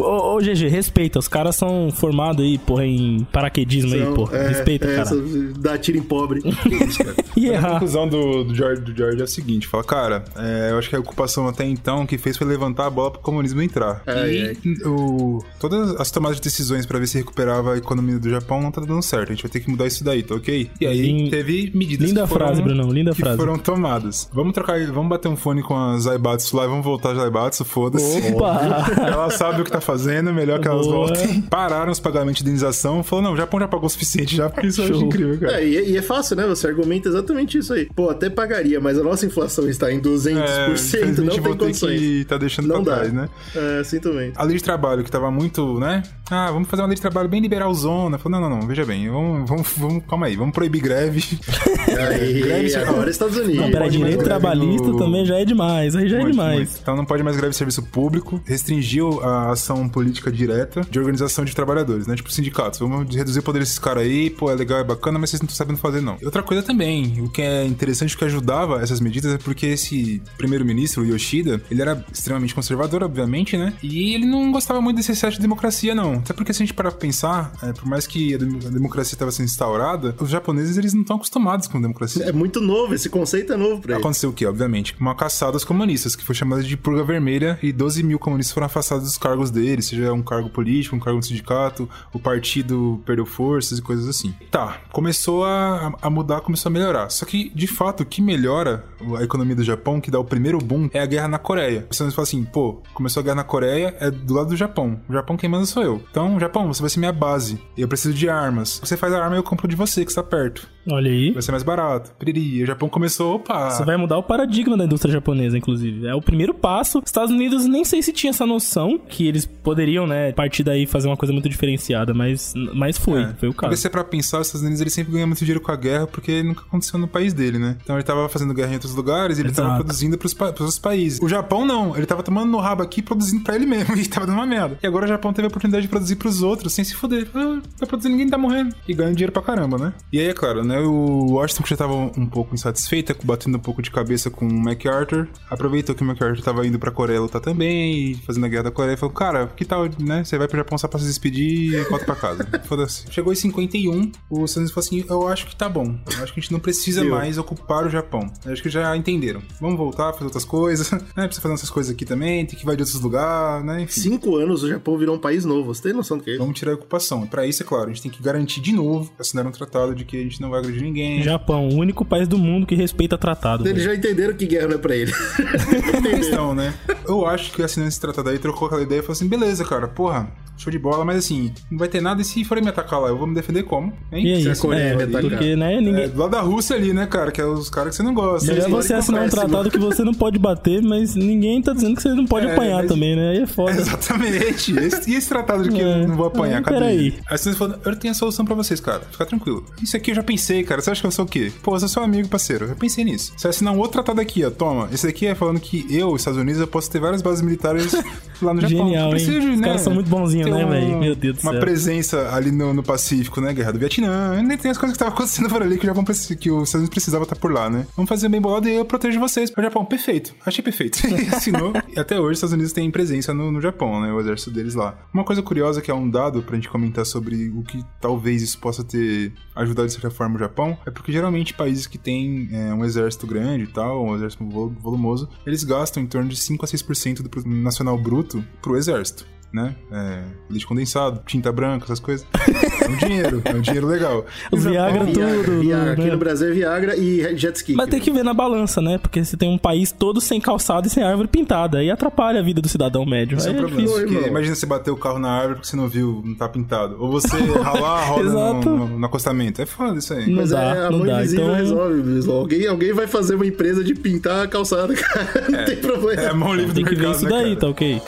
Ô, ô, GG, respeita. Os caras são formados aí, porra, em paraquedismo aí, Então, porra. é, respeita, é, cara. essa- Dá tiro em pobre. [laughs] [laughs] E A errar. conclusão do, do, George, do George é a seguinte: fala, cara, é, eu acho que a ocupação até então que fez foi levantar a bola pro comunismo entrar. Ai, e ai. O, todas as tomadas de decisões pra ver se recuperava a economia do Japão não tá dando certo. A gente vai ter que mudar isso daí, tá ok? E aí Lin- teve medidas linda que foram, frase, Brunão, linda que frase. foram tomadas. Vamos trocar, vamos bater um fone com a Zaibatsu lá e vamos voltar a Zaibatsu, foda-se. Opa! Ela sabe o que tá fazendo, melhor que elas Boa. voltem. [laughs] Pararam os pagamentos de indenização, falou, não, o Japão já pagou o suficiente já, porque isso Show. incrível, cara. É, e, e é fácil, né? Você argumenta exatamente isso aí. Pô, até pagaria, mas a nossa inflação está em 200%, É, não tem condições. que tá deixando Não pra dá. trás, né? É, sinto bem. A lei de trabalho, que tava muito, né? Ah, vamos fazer uma lei de trabalho bem liberalzona. Falou, não, não, não, veja bem, vamos, vamos, vamos calma aí, vamos proibir greve. [laughs] Aí, greve- agora Estados Unidos. Não, pera, direito trabalhista no- também já é demais. Aí já é Muito, demais. muito. Então não pode mais greve de serviço público, restringiu a ação política direta de organização de trabalhadores, né? Tipo sindicatos. Vamos reduzir o poder desses caras aí, pô, é legal, é bacana, mas vocês não estão sabendo fazer, não. E outra coisa também, o que é interessante, o que ajudava essas medidas é porque esse primeiro-ministro, o Yoshida, ele era extremamente conservador, obviamente, né? E ele não gostava muito desse excesso de democracia, não. Até porque se a gente parar pra pensar, é, por mais que a dem- a democracia estava sendo instaurada, os japoneses, eles não estão acostumados com democracia. É muito novo, esse conceito é novo pra ele. Aconteceu o quê? Obviamente, uma caçada aos comunistas, que foi chamada de purga vermelha, e 12 mil comunistas foram afastados dos cargos deles, seja um cargo político, um cargo no sindicato, o partido perdeu forças e coisas assim. Tá, começou a, a mudar, começou a melhorar. Só que, de fato, o que melhora a economia do Japão, que dá o primeiro boom, é a guerra na Coreia. Você fala assim, pô, começou a guerra na Coreia, é do lado do Japão. O Japão quem manda sou eu. Então, Japão, você vai ser minha base. Eu preciso de armas. Você faz a arma e eu compro de você, que está perto. Olha aí. Vai ser mais barato. Piriri. O Japão começou, opa. Isso vai mudar o paradigma da indústria japonesa, inclusive. É o primeiro passo. Estados Unidos nem sei se tinha essa noção que eles poderiam, né, partir daí e fazer uma coisa muito diferenciada, mas, mas foi, É, foi o caso. se é pra pensar, os Estados Unidos ele sempre ganha muito dinheiro com a guerra porque nunca aconteceu no país dele, né? Então ele tava fazendo guerra em outros lugares e ele tava Exato. produzindo pros, pa pros países. O Japão não, ele tava tomando no rabo aqui produzindo pra ele mesmo [laughs] e tava dando uma merda. E agora o Japão teve a oportunidade de produzir pros outros sem se foder. Ah, tá produzindo, ninguém tá morrendo. E ganha dinheiro pra caramba, né? E aí, é claro, né? O Washington que já tava um pouco insatisfeita, batendo um pouco de cabeça com o MacArthur, aproveitou que o MacArthur tava indo pra Coreia lutar também, fazendo a guerra da Coreia, e falou, cara, que tal, né? Você vai pro Japão só pra se despedir e volta pra casa. [laughs] Foda-se. Chegou em 51, o Unidos falou assim, eu acho que tá bom. Eu acho que a gente não precisa mais ocupar o Japão. Eu acho que já entenderam. Vamos voltar, fazer outras coisas, [laughs] né? Precisa fazer essas coisas aqui também, tem que invadir outros lugares, né? Enfim. Cinco anos o Japão virou um país novo. Você tem noção do que é isso? Vamos tirar a ocupação. Pra isso, é claro, a gente tem que garantir de novo, assinar um tratado de que a gente não vai agredir ninguém. Japão, o único país do mundo que respeita tratado. Eles velho. já entenderam que guerra não é pra ele. [laughs] questão, né? Eu acho que assinando esse tratado aí trocou aquela ideia e falou assim: beleza, cara, porra, show de bola, mas assim, não vai ter nada e se forem me atacar lá, eu vou me defender como? Hein? E é isso, é, me atacar. porque, né, ninguém... É, do lado da Rússia ali, né, cara? Que é os caras que você não gosta. Melhor você assinar um tratado que você não pode bater, mas ninguém tá dizendo que você não pode É, apanhar mas- também, né? Aí é foda. [laughs] Exatamente. Esse, e esse tratado de que É. eu não vou apanhar? Ah, Cadê? peraí. Aí você falou, eu tenho a solução pra vocês, cara. Fica tranquilo. Isso aqui eu já pensei, cara. Você acha que eu sou o quê? Pô, eu sou seu amigo, parceiro. Eu pensei nisso. Você vai assinar um outro tratado aqui, ó. Toma. Esse aqui é falando que eu, Estados Unidos, eu posso ter várias bases militares [laughs] lá no Japão. Genial, preciso, hein? Os né, caras são muito bonzinhos, né, velho? Meu Deus do Uma céu. presença ali no, no Pacífico, né? Guerra do Vietnã. Nem tem as coisas que estavam acontecendo por ali que o Japão que os Estados Unidos precisava estar por lá, né? Vamos fazer bem bolado e eu protejo vocês. O Japão, perfeito. Achei perfeito. [laughs] Assinou. E até hoje os Estados Unidos têm presença no, no Japão, né? O exército deles lá. Uma coisa curiosa que é um dado pra gente comentar sobre o que talvez isso possa ter ajudado de certa forma o Japão, é porque geralmente países que têm é, um exército grande e tal, um exército vol- volumoso, eles gastam em torno de 5 a 6% do nacional bruto pro exército. Né? É, leite condensado, tinta branca, essas coisas. É um dinheiro, é um dinheiro legal. O Viagra, Viagra, tudo. Viagra. Aqui né? no Brasil é Viagra e jet ski. Mas tem que ver na balança, né? Porque você tem um país todo sem calçado e sem árvore pintada. Aí atrapalha a vida do cidadão médio. Esse é o é problema. difícil. porque imagina você bater o carro na árvore porque você não viu, não tá pintado. Ou você ralar a [laughs] roda no, no- no acostamento. É foda isso aí. Não Mas dá, é, a não mão dá. Então- resolve, Bislau. Alguém, alguém vai fazer uma empresa de pintar a calçada, [laughs] cara. Não tem problema. É a mão livre Tem do que ver mercado, isso né, daí, cara? tá ok?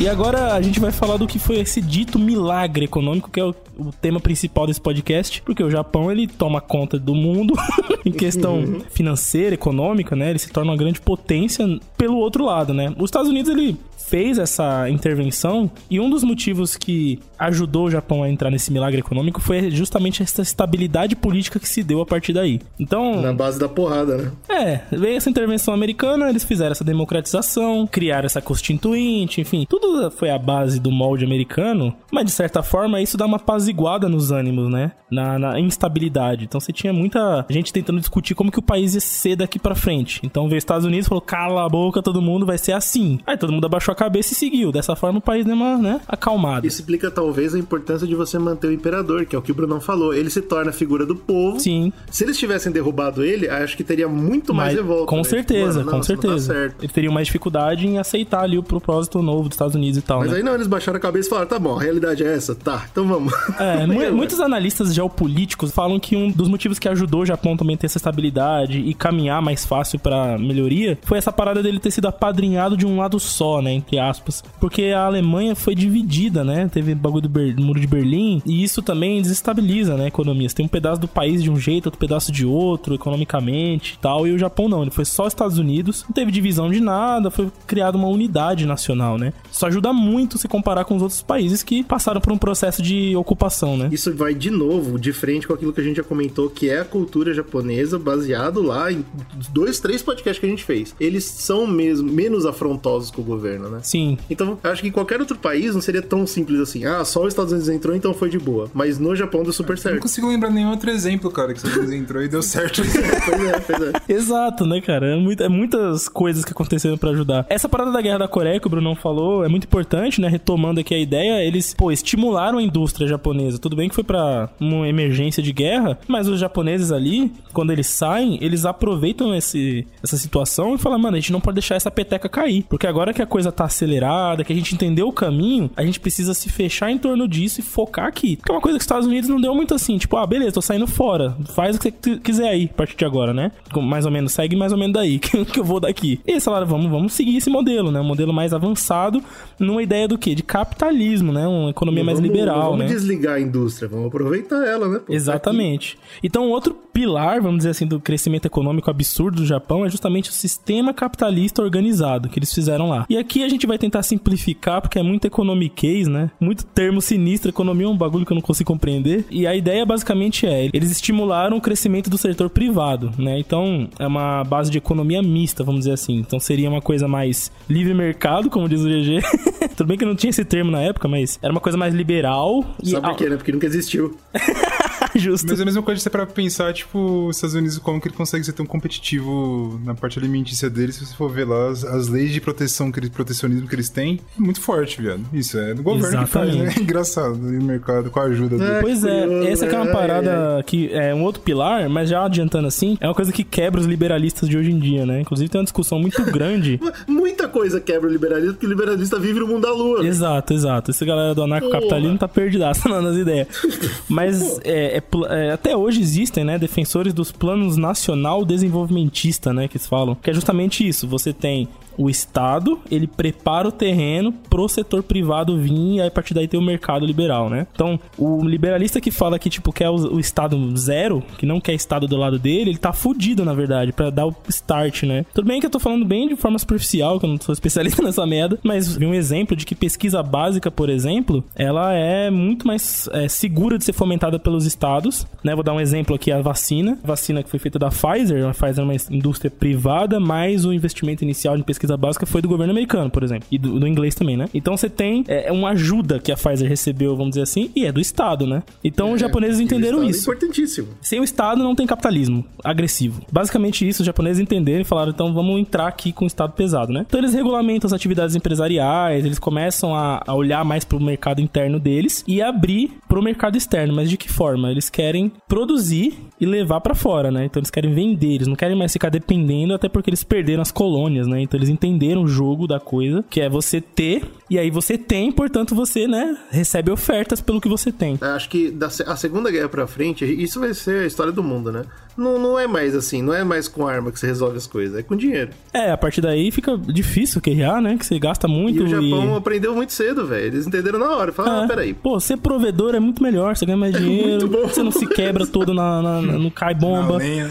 E agora a gente vai falar do que foi esse dito milagre econômico, que é o, o tema principal desse podcast, porque o Japão ele toma conta do mundo [laughs] em questão financeira, econômica, né? Ele se torna uma grande potência pelo outro lado, né? Os Estados Unidos ele fez essa intervenção e um dos motivos que ajudou o Japão a entrar nesse milagre econômico foi justamente essa estabilidade política que se deu a partir daí. Então, Na base da porrada, né? é, veio essa intervenção americana, eles fizeram essa democratização, criaram essa constituinte, enfim, tudo foi a base do molde americano, mas de certa forma isso dá uma apaziguada nos ânimos, né? Na, na instabilidade. Então você tinha muita gente tentando discutir como que o país ia ser daqui pra frente. Então veio os Estados Unidos e falou: cala a boca, todo mundo vai ser assim. Aí todo mundo abaixou a cabeça e seguiu. Dessa forma o país deu uma, né, acalmada. Isso explica talvez a importância de você manter o imperador, que é o que o Brunão falou. Ele se torna a figura do povo. Sim. Se eles tivessem derrubado ele, acho que teria muito mais Mas- revolta. Com né? certeza, mano, com não, não tá certeza. certo. Ele teria mais dificuldade em aceitar ali o propósito novo dos Estados Unidos e tal, Mas né? aí não, eles baixaram a cabeça e falaram, tá bom, a realidade é essa? Tá, então vamos. É, [laughs] mu- muitos analistas geopolíticos falam que um dos motivos que ajudou o Japão também a ter essa estabilidade e caminhar mais fácil pra melhoria foi essa parada dele ter sido apadrinhado de um lado só, né, entre aspas. Porque a Alemanha foi dividida, né? Teve bagulho do, do muro de Berlim e isso também desestabiliza, né, a economia. Você tem um pedaço do país de um jeito, outro pedaço de outro, economicamente e tal, e o Japão não, ele foi só Estados Unidos, não teve divisão de nada, foi criada uma unidade nacional, né? Isso ajuda muito se comparar com os outros países que passaram por um processo de ocupação, né? Isso vai de novo de frente com aquilo que a gente já comentou, que é a cultura japonesa, baseado lá em dois, três podcasts que a gente fez. Eles são mesmo menos afrontosos com o governo, né? Sim, Então, eu acho que em qualquer outro país não seria tão simples assim. Ah, só os Estados Unidos entrou, então foi de boa. Mas no Japão deu super Não certo. consigo lembrar nenhum outro exemplo, cara, que você entrou e deu certo. [laughs] pois é, pois é. Exato, né, cara? É, muito- é muitas coisas que aconteceram pra ajudar. Essa parada da guerra da Coreia que o Brunão falou é muito importante, né? Retomando aqui a ideia, eles, pô, estimularam a indústria japonesa. Tudo bem que foi pra uma emergência de guerra, mas os japoneses ali, quando eles saem, eles aproveitam esse, essa situação e falam, mano, a gente não pode deixar essa peteca cair. Porque agora que a coisa tá acelerada, que a gente entendeu o caminho, a gente precisa se fechar em torno disso e focar aqui. Que é uma coisa que os Estados Unidos não deu muito assim, tipo, ah, beleza, tô saindo fora. Faz o que você quiser aí a partir de agora, né? Mais ou menos, segue mais ou menos daí, [laughs] que eu vou daqui. E eles falaram, vamos, vamos seguir esse modelo, né? Um modelo mais avançado, numa ideia do quê? De capitalismo, né? Uma economia mais Vamos- liberal, vamos né? desligar a indústria, vamos aproveitar ela, né? pô? Exatamente. Então, outro pilar, vamos dizer assim, do crescimento econômico absurdo do Japão é justamente o sistema capitalista organizado que eles fizeram lá. E aqui a gente vai tentar simplificar, porque é muito economiquez, né? Muito termo sinistro, economia é um bagulho que eu não consigo compreender. E a ideia basicamente é, eles estimularam o crescimento do setor privado, né? Então, é uma base de economia mista, vamos dizer assim. Então, seria uma coisa mais livre mercado, como diz o GG. [laughs] Tudo bem que não tinha esse termo na época, mas era uma coisa mais liberal. e Sabe por quê, né? Porque nunca existiu. [laughs] [laughs] Justo. Mas é a mesma coisa de você para pensar, tipo, os Estados Unidos, como que ele consegue ser tão competitivo na parte alimentícia deles, se você for ver lá as, as leis de proteção, que eles, protecionismo que eles têm, é muito forte, viado. Isso é do governo que faz, né? Exatamente. [laughs] Engraçado, no mercado, com a ajuda dele. É. Pois é, curioso, essa é uma né? parada que é um outro pilar, mas já adiantando assim, é uma coisa que quebra os liberalistas de hoje em dia, né? Inclusive tem uma discussão muito grande. [laughs] Muita coisa quebra o liberalismo, porque o liberalista vive no mundo da lua. Exato, exato. Essa galera do anarcocapitalismo tá perdidaça nas ideias. Mas é, é pl- é, até hoje existem, né, defensores dos planos nacional desenvolvimentista, né, que eles falam. Que é justamente isso. Você tem o Estado, ele prepara o terreno pro setor privado vir e aí a partir daí tem o mercado liberal, né? Então, o liberalista que fala que, tipo, quer o, Estado zero, que não quer Estado do lado dele, ele tá fudido, na verdade, pra dar o start, né? Tudo bem que eu tô falando bem de forma superficial, que eu não sou especialista [laughs] nessa merda, mas vi um exemplo de que pesquisa básica, por exemplo, ela é muito mais é, segura de ser fomentada pelos estados, né? Vou dar um exemplo aqui, a vacina. A vacina que foi feita da Pfizer, a Pfizer é uma indústria privada, mas o investimento inicial de pesquisa básica foi do governo americano, por exemplo, e do, do inglês também, né? Então você tem é, uma ajuda que a Pfizer recebeu, vamos dizer assim, e é do estado, né? Então os japoneses entenderam é isso. importantíssimo. Sem o Estado não tem capitalismo agressivo. Basicamente isso, os japoneses entenderam e falaram, então vamos entrar aqui com o Estado pesado, né? Então eles regulamentam as atividades empresariais, eles começam a, a olhar mais pro mercado interno deles e abrir pro mercado externo. Mas de que forma? Eles querem produzir e levar pra fora, né? Então eles querem vender, eles não querem mais ficar dependendo, até porque eles perderam as colônias, né? Então eles entenderam o jogo da coisa, que é você ter, e aí você tem, portanto você, né, recebe ofertas pelo que você tem. Acho que da a Segunda Guerra pra frente, isso vai ser a história do mundo, né? Não, não é mais assim, não é mais com arma que você resolve as coisas, é com dinheiro. É, a partir daí fica difícil guerrear, né? Que você gasta muito E o Japão e... aprendeu muito cedo, velho. Eles entenderam na hora. Falaram, É. ah, peraí. Pô, ser provedor é muito melhor, você ganha mais [laughs] dinheiro, bom. você não se quebra todo na, na- na- no cai Na bomba. lenha,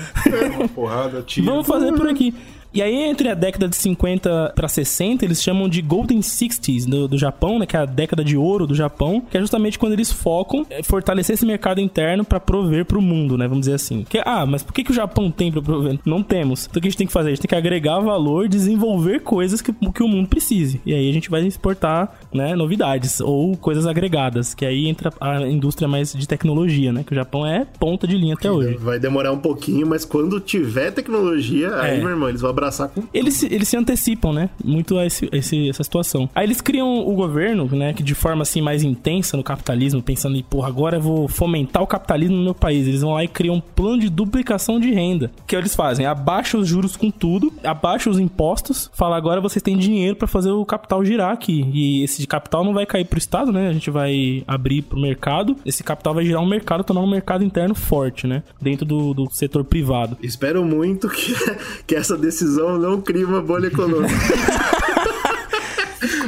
uma porrada, tiro. Vamos fazer por aqui. E aí, entre a década de 50 pra 60, eles chamam de Golden Sixties do, do Japão, né? Que é a década de ouro do Japão, que é justamente quando eles focam em fortalecer esse mercado interno pra prover pro mundo, né? Vamos dizer assim. Que, ah, mas por que, que o Japão tem pra prover? Não temos. Então o que a gente tem que fazer? A gente tem que agregar valor, desenvolver coisas que, que o mundo precise. E aí a gente vai exportar, né, novidades ou coisas agregadas, que aí entra a indústria mais de tecnologia, né? Que o Japão é ponta de linha até hoje. Vai demorar um pouquinho, mas quando tiver tecnologia, aí, É. meu irmão, eles vão abraçar com. Eles, se- eles se antecipam, né? Muito a esse, esse- essa situação. Aí eles criam o governo, né? Que de forma assim mais intensa no capitalismo, pensando em, porra, agora eu vou fomentar o capitalismo no meu país. Eles vão lá e criam um plano de duplicação de renda. O que eles fazem? Abaixa os juros com tudo, abaixa os impostos, fala agora vocês têm dinheiro pra fazer o capital girar aqui. E esse capital não vai cair pro Estado, né? A gente vai abrir pro mercado. Esse capital vai girar um mercado, tornar um mercado interno forte, né? Dentro do, do setor privado. Espero muito que, [laughs] que essa decisão não crie uma bolha econômica. [laughs]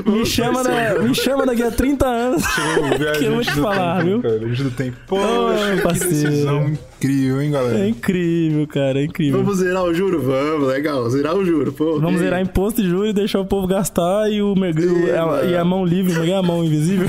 Me chama, da, me chama daqui a 30 anos. [laughs] que eu vou te falar, viu? Cara, do tempo. Pô, Ô, que parceiro. decisão incrível, hein, galera? É incrível, cara, é incrível. Vamos zerar o juro? Vamos, legal. Zerar o juro, pô. Vamos ok. zerar imposto de juros e deixar o povo gastar e, o, merg- o- Sim, a, mano. e a mão livre, como é é a mão invisível?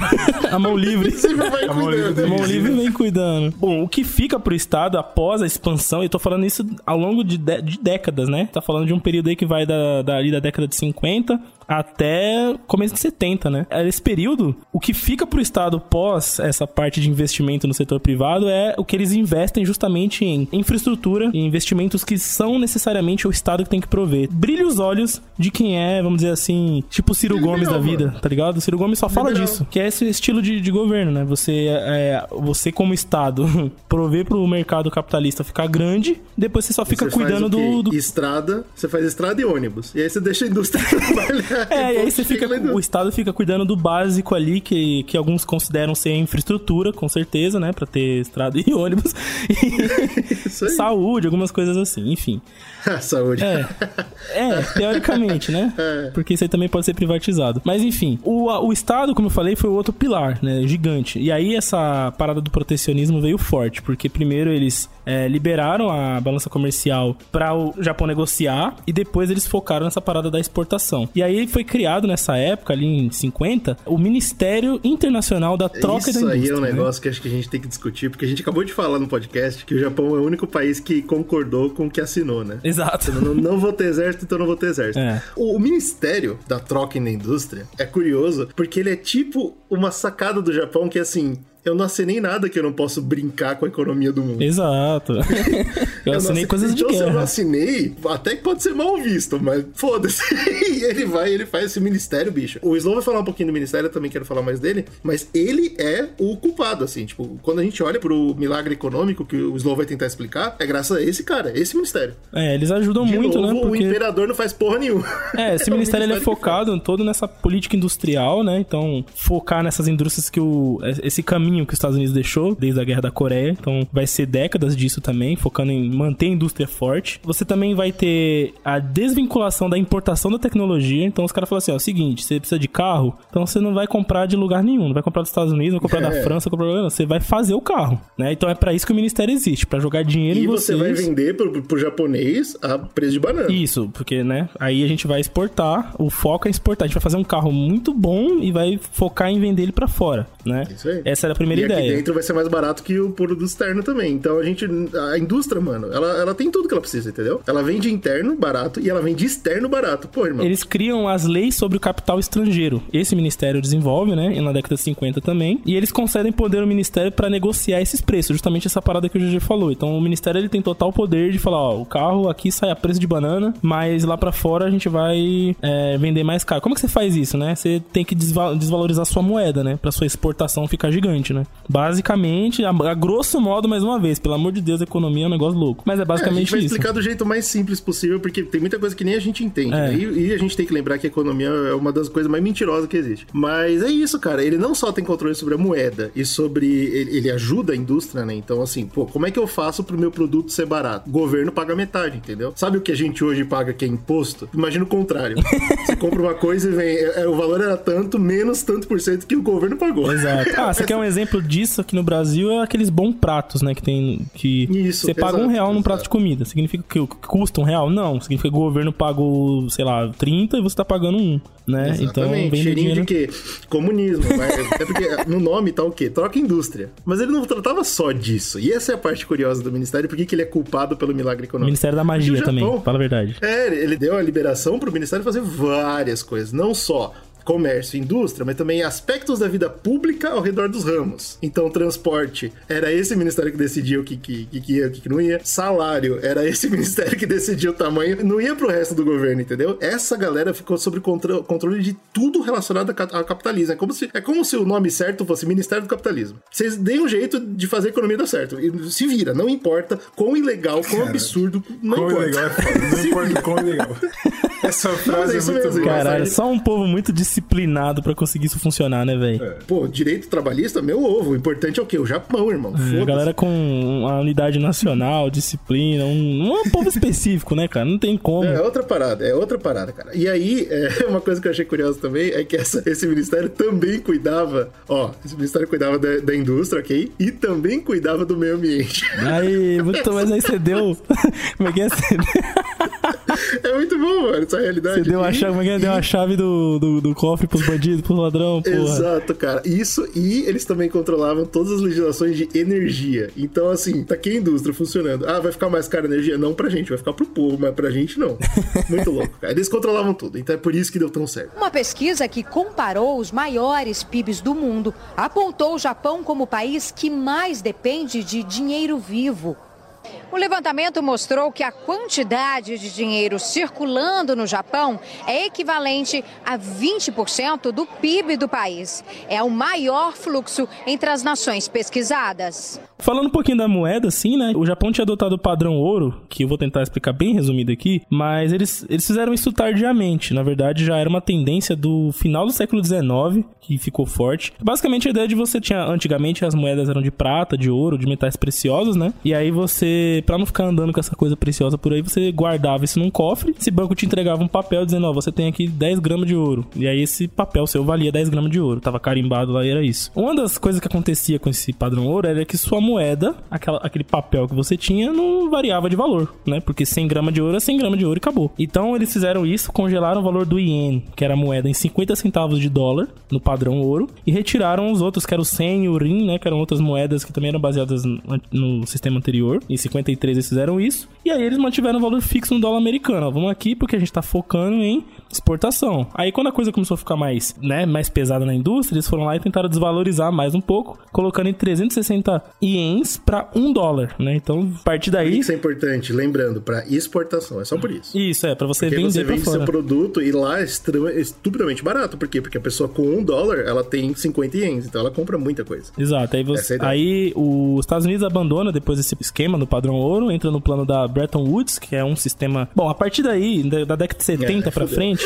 a mão livre. Você vai A mão livre A mão Invisível. livre vem cuidando. Bom, o que fica pro Estado após a expansão, e tô falando isso ao longo de, dé- de décadas, né? Tá falando de um período aí que vai da, da, ali da década de 50 até começo de 70, né? Esse período, o que fica pro Estado pós essa parte de investimento no setor privado é o que eles investem justamente em infraestrutura e investimentos que são necessariamente o Estado que tem que prover. Brilha os olhos de quem é, vamos dizer assim, tipo Ciro Liberal, Gomes da vida, mano. tá ligado? O Ciro Gomes só fala Liberal. disso. Que é esse estilo de, de governo, né? Você, é, você como Estado, [laughs] prover pro mercado capitalista ficar grande, depois você só fica Você cuidando do, do... Estrada, você faz estrada e ônibus. E aí você deixa a indústria [laughs] trabalhar. É, e aí você fica, o Estado fica cuidando do básico ali, que, que alguns consideram ser infraestrutura, com certeza, né? Pra ter estrada e [laughs] ônibus. Isso aí. Saúde, algumas coisas assim, enfim. [laughs] Saúde. É, é, teoricamente, né? [laughs] Porque isso aí também pode ser privatizado. Mas enfim, o, o Estado, como eu falei, foi o outro pilar, né? Gigante. E aí essa parada do protecionismo veio forte, porque primeiro eles é, liberaram a balança comercial para o Japão negociar e depois eles focaram nessa parada da exportação. E aí foi criado nessa época, ali em 50, o Ministério Internacional da Troca Isso da aí Indústria. é um né? negócio que acho que a gente tem que discutir, porque a gente acabou de falar no podcast que o Japão é o único país que concordou com o que assinou, né? Exato. Não, não vou ter exército, então não vou ter exército. É. O, o Ministério da Troca na Indústria é curioso, porque ele é tipo uma sacada do Japão que, assim, eu não assinei nada que eu não posso brincar com a economia do mundo. Exato. [laughs] Eu não [laughs] assinei assi- coisas de então, se eu não guerra. assinei, até que pode ser mal visto, mas foda-se. [laughs] e ele vai, ele faz esse ministério, bicho. O Slow vai falar um pouquinho do ministério, eu também quero falar mais dele, mas ele é o culpado, assim. Tipo, quando a gente olha pro milagre econômico que o Slow vai tentar explicar, é graças a esse cara, esse ministério. É, eles ajudam De muito, novo, né? o Porque... imperador não faz porra nenhuma. É, esse o ministério ele é focado todo nessa política industrial, né? Então, focar nessas indústrias que o. Esse caminho que os Estados Unidos deixou desde a Guerra da Coreia. Então, vai ser décadas disso também, focando em manter a indústria forte. Você também vai ter a desvinculação da importação da tecnologia. Então, os caras falam assim: ó, seguinte, você precisa de carro, então você não vai comprar de lugar nenhum. Não vai comprar dos Estados Unidos, não vai comprar da É. França, não vai comprar... você vai fazer o carro, né? Então, é pra isso que o ministério existe, pra jogar dinheiro E em você vocês. vai vender pro, pro japonês a preço de banana. Isso, porque, né? Aí a gente vai exportar, o foco é exportar. A gente vai fazer um carro muito bom e vai focar em vender ele pra fora, né? Isso aí. Essa era a primeira e aqui ideia. dentro vai ser mais barato que o produto externo também. Então a gente. A indústria, mano, ela, ela tem tudo que ela precisa, entendeu? Ela vende interno barato e ela vende externo barato. Pô, irmão. Eles criam as leis sobre o capital estrangeiro. Esse ministério desenvolve, né? Na década de 50 também. E eles concedem poder ao ministério pra negociar esses preços. Justamente essa parada que o GG falou. Então o ministério ele tem total poder de falar: ó, o carro aqui sai a preço de banana, mas lá pra fora a gente vai é, vender mais caro. Como que você faz isso, né? Você tem que desva- desvalorizar sua moeda, né? Pra sua exportação ficar gigante, basicamente, né? Basicamente, a, a, grosso modo, mais uma vez, pelo amor de Deus, a economia é um negócio louco. Mas é basicamente é, a gente vai isso. explicar do jeito mais simples possível, porque tem muita coisa que nem a gente entende. É. Né? E, e, a gente tem que lembrar que a economia é uma das coisas mais mentirosas que existe. Mas é isso, cara. Ele não só tem controle sobre a moeda e sobre. Ele, ele ajuda a indústria, né? Então, assim, pô, como é que eu faço pro meu produto ser barato? O governo paga metade, entendeu? Sabe o que a gente hoje paga que é imposto? Imagina o contrário. [laughs] Você compra uma coisa e vem. É, é, o valor era tanto, menos tanto por cento que o governo pagou. Exato. Ah, você quer um [laughs] exemplo disso aqui no Brasil? É aqueles bons pratos, né? Que tem. Que Isso, você paga exato, um real num prato de comida. Significa que custa um real? Não. Significa que o governo pagou, sei lá, 30 e você tá pagando um né? Exatamente. Então, vem Cheirinho dinheiro... de quê? Comunismo. Mas [laughs] é porque no nome tá o quê? Troca indústria. Mas ele não tratava só disso. E essa é a parte curiosa do Ministério, porque que ele é culpado pelo milagre econômico. Ministério da Magia Japão, também, fala a verdade. É, ele deu a liberação pro Ministério fazer várias coisas. Não só comércio e indústria, mas também aspectos da vida pública ao redor dos ramos. Então, transporte era esse ministério que decidia o que, que, que ia, o que, não ia. Salário era esse [laughs] ministério que decidia o tamanho. Não ia pro resto do governo, entendeu? Essa galera ficou sob controle, controle de tudo relacionado ao capitalismo. É como, se, é como se o nome certo fosse Ministério do Capitalismo. Vocês deem um jeito de fazer a economia dar certo. Se vira, não importa quão ilegal, quão absurdo, não quão importa. Ilegal é não [laughs] importa quão ilegal. [laughs] Essa frase é, é muito boa. Caralho, só um povo muito disciplinado para conseguir isso funcionar, né, velho? É. Pô, direito trabalhista, meu ovo. O importante é o quê? O Japão, irmão. É, a galera com uma unidade nacional, disciplina, um, um povo [laughs] específico, né, cara? Não tem como. É outra parada, é outra parada, cara. E aí, é, [laughs] uma coisa que eu achei curiosa também é que essa, esse ministério também cuidava, ó, esse ministério cuidava da, da indústria, ok? E também cuidava do meio ambiente. Aí, muito, mas aí você deu. [laughs] Como é que é? [laughs] É muito bom, mano, essa realidade. Você deu a chave, e... deu a chave do, do, do cofre pros bandidos, pros ladrão, porra. Exato, cara. Isso, e eles também controlavam todas as legislações de energia. Então, assim, tá aqui a indústria funcionando. Ah, vai ficar mais cara a energia? Não pra gente, vai ficar pro povo, mas pra gente não. [laughs] Muito louco, cara. Eles controlavam tudo, então é por isso que deu tão certo. Uma pesquisa que comparou os maiores PIBs do mundo apontou o Japão como o país que mais depende de dinheiro vivo. O levantamento mostrou que a quantidade de dinheiro circulando no Japão é equivalente a 20% do PIB do país. É o maior fluxo entre as nações pesquisadas. Falando um pouquinho da moeda, assim, né? O Japão tinha adotado o padrão ouro, que eu vou tentar explicar bem resumido aqui, mas eles, eles fizeram isso tardiamente. Na verdade, já era uma tendência do final do século XIX, que ficou forte. Basicamente, a ideia de você tinha, antigamente, as moedas eram de prata, de ouro, de metais preciosos, né? E aí você, pra não ficar andando com essa coisa preciosa por aí, você guardava isso num cofre. Esse banco te entregava um papel dizendo, ó, você tem aqui 10 gramas de ouro. E aí esse papel seu valia 10 gramas de ouro. Tava carimbado lá e era isso. Uma das coisas que acontecia com esse padrão ouro era que sua moeda aquela, aquele papel que você tinha, não variava de valor, né? Porque 100 gramas de ouro é 100 gramas de ouro e acabou. Então eles fizeram isso, congelaram o valor do ien, que era a moeda, em 50 centavos de dólar, no padrão ouro, e retiraram os outros, que eram o 100 e o rin, né? Que eram outras moedas que também eram baseadas no, no sistema anterior. Em 53 eles fizeram isso. E aí eles mantiveram o valor fixo no dólar americano. Ó, vamos aqui porque a gente tá focando em exportação. Aí quando a coisa começou a ficar mais, né, mais pesada na indústria, eles foram lá e tentaram desvalorizar mais um pouco, colocando em 360 ienes para um dólar, né? Então, a partir daí... Isso é importante, lembrando, para exportação, é só por isso. Isso, é, para você Porque vender você vende seu produto e lá é estupidamente barato. Por quê? Porque a pessoa com um dólar, ela tem 50 ienes, então ela compra muita coisa. Exato, aí, você, é aí os Estados Unidos abandona depois esse esquema no padrão ouro, entra no plano da Bretton Woods, que é um sistema... Bom, a partir daí, da década de 70 é, para frente,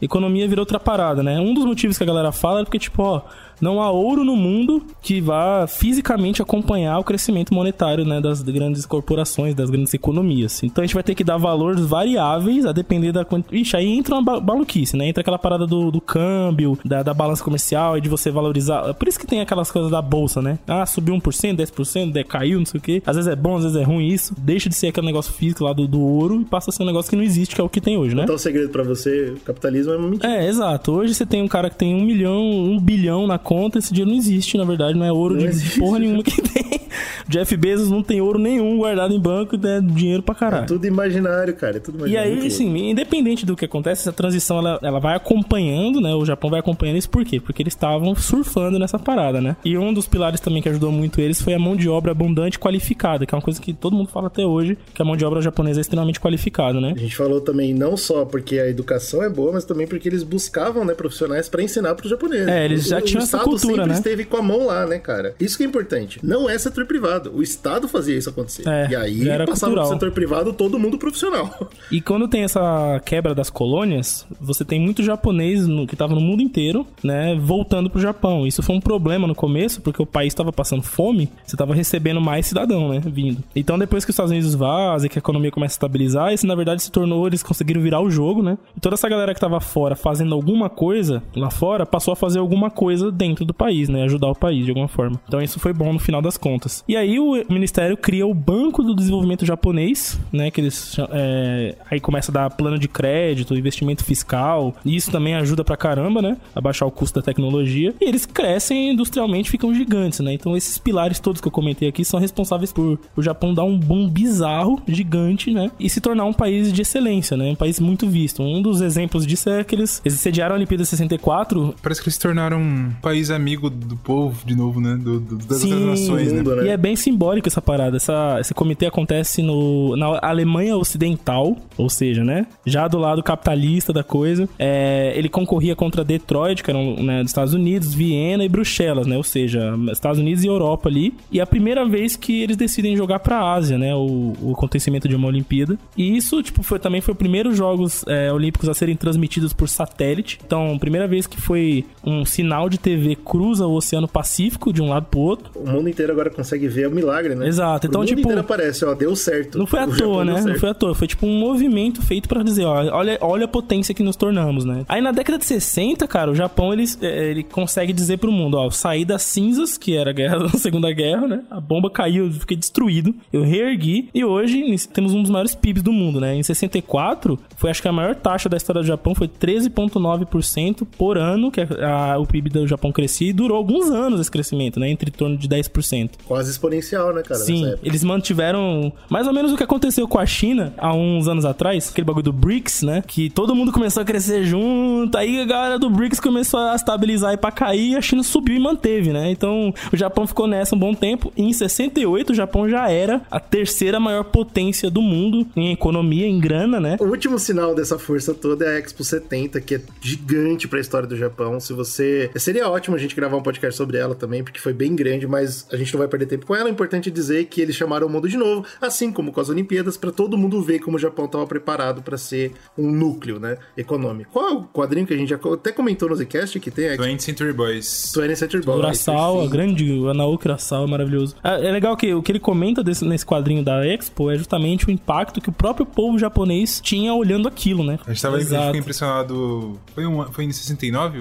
economia virou outra parada, né? Um dos motivos que a galera fala é porque, tipo, ó, não há ouro no mundo que vá fisicamente acompanhar o crescimento monetário né, das grandes corporações, das grandes economias. Então a gente vai ter que dar valores variáveis a depender da quantidade. Ixi, aí entra uma maluquice, né? Entra aquela parada do, do câmbio, da, da balança comercial e de você valorizar. Por isso que tem aquelas coisas da bolsa, né? Ah, subiu 1%, 10%, decaiu, não sei o quê. Às vezes é bom, às vezes é ruim isso. Deixa de ser aquele negócio físico lá do, do ouro e passa a ser um negócio que não existe, que é o que tem hoje, né? Então o segredo para você, capitalismo é uma mentira. É, exato. Hoje você tem um cara que tem um milhão, um bilhão na conta, esse dinheiro não existe, na verdade, não é ouro não de existe. porra nenhuma que [laughs] tem. Jeff Bezos não tem ouro nenhum guardado em banco, né? Dinheiro pra caralho. É tudo imaginário, cara. É tudo E imaginário. aí, assim, independente do que acontece, essa transição ela, ela vai acompanhando, né? O Japão vai acompanhando isso por quê? Porque eles estavam surfando nessa parada, né? E um dos pilares também que ajudou muito eles foi a mão de obra abundante e qualificada, que é uma coisa que todo mundo fala até hoje, que a mão de obra japonesa é extremamente qualificada, né? A gente falou também não só porque a educação é boa, mas também porque eles buscavam, né, profissionais pra ensinar pros japoneses. É, eles já o, tinham o essa Estado cultura, sempre né? esteve com a mão lá, né, cara? Isso que é importante. Não é setor privado. O Estado fazia isso acontecer. É, e aí passava cultural. pro setor privado todo mundo profissional. E quando tem essa quebra das colônias, você tem muito japonês no- que tava no mundo inteiro, né, voltando pro Japão. Isso foi um problema no começo, porque o país estava passando fome, você tava recebendo mais cidadão, né, vindo. Então depois que os Estados Unidos vazam, e que a economia começa a estabilizar, isso na verdade se tornou, eles conseguiram virar o jogo, né? E toda essa galera que tava fora fazendo alguma coisa lá fora, passou a fazer alguma coisa dentro do país, né, ajudar o país de alguma forma. Então isso foi bom no final das contas. E aí o ministério cria o Banco do Desenvolvimento Japonês, né, que eles é, aí começa a dar plano de crédito, investimento fiscal, e isso também ajuda pra caramba, né, a baixar o custo da tecnologia. E eles crescem industrialmente, ficam gigantes, né? Então esses pilares todos que eu comentei aqui são responsáveis por o Japão dar um boom bizarro, gigante, né, e se tornar um país de excelência, né, um país muito visto. Um dos exemplos disso é que eles, eles sediaram a Olimpíada 64 Parece que eles se tornaram um país amigo do povo, de novo, né? Do, do- das Sim, outras nações, né? né? E é bem simbólico essa parada. Essa, esse comitê acontece no, na Alemanha Ocidental, ou seja, né? Já do lado capitalista da coisa. É, ele concorria contra Detroit, que eram né, dos Estados Unidos, Viena e Bruxelas, né? Ou seja, Estados Unidos e Europa ali. E é a primeira vez que eles decidem jogar pra Ásia, né? O, o acontecimento de uma Olimpíada. E isso, tipo, foi, também foi o primeiro Jogos é, Olímpicos a serem transmitidos por satélite. Então, primeira vez que foi um sinal de TV cruza o Oceano Pacífico de um lado pro outro. O mundo inteiro agora consegue ver o milagre, né? Exato, então, tipo, aparece, ó, deu certo. Não foi à toa, né? Não foi à toa. Foi tipo um movimento feito pra dizer, ó, olha, olha a potência que nos tornamos, né? Aí na década de 60, cara, o Japão ele, eh, ele consegue dizer pro mundo, ó, saí das cinzas, que era a guerra [laughs] da Segunda Guerra, né? A bomba caiu, eu fiquei destruído. Eu reergui e hoje temos um dos maiores PIBs do mundo, né? Em 64, foi acho que a maior taxa da história do Japão foi 13,9% por ano que a- a- o PIB do Japão crescia e durou alguns anos esse crescimento, né? Entre torno de 10%. Quase exponencial, né, cara? Sim, eles mantiveram mais ou menos o que aconteceu com a China há uns anos atrás, aquele bagulho do BRICS, né? Que todo mundo começou a crescer junto, aí a galera do BRICS começou a estabilizar e pra cair, e a China subiu e manteve, né? Então o Japão ficou nessa um bom tempo, e em 68 o Japão já era a terceira maior potência do mundo em economia, em grana, né? O último sinal dessa força toda é a Expo 70, que é gigante pra história do Japão. Se você. Seria ótimo a gente gravar um podcast sobre ela também, porque foi bem grande, mas a gente não vai perder tempo com ela. É importante dizer que eles chamaram o mundo de novo, assim como com as Olimpíadas, pra todo mundo ver como o Japão tava preparado pra ser um núcleo, né? Econômico. Qual é o quadrinho que a gente já até comentou no Zcast que tem? É 20th Century Boys. 20th Century Boys. Urasawa, perfeito. grande, o Anaoki Urasawa, maravilhoso. Ah, É legal que o que ele comenta desse- nesse quadrinho da Expo é justamente o impacto que o próprio povo japonês tinha olhando aquilo, né? A gente, tava, a gente ficou impressionado. Foi, um, foi em 69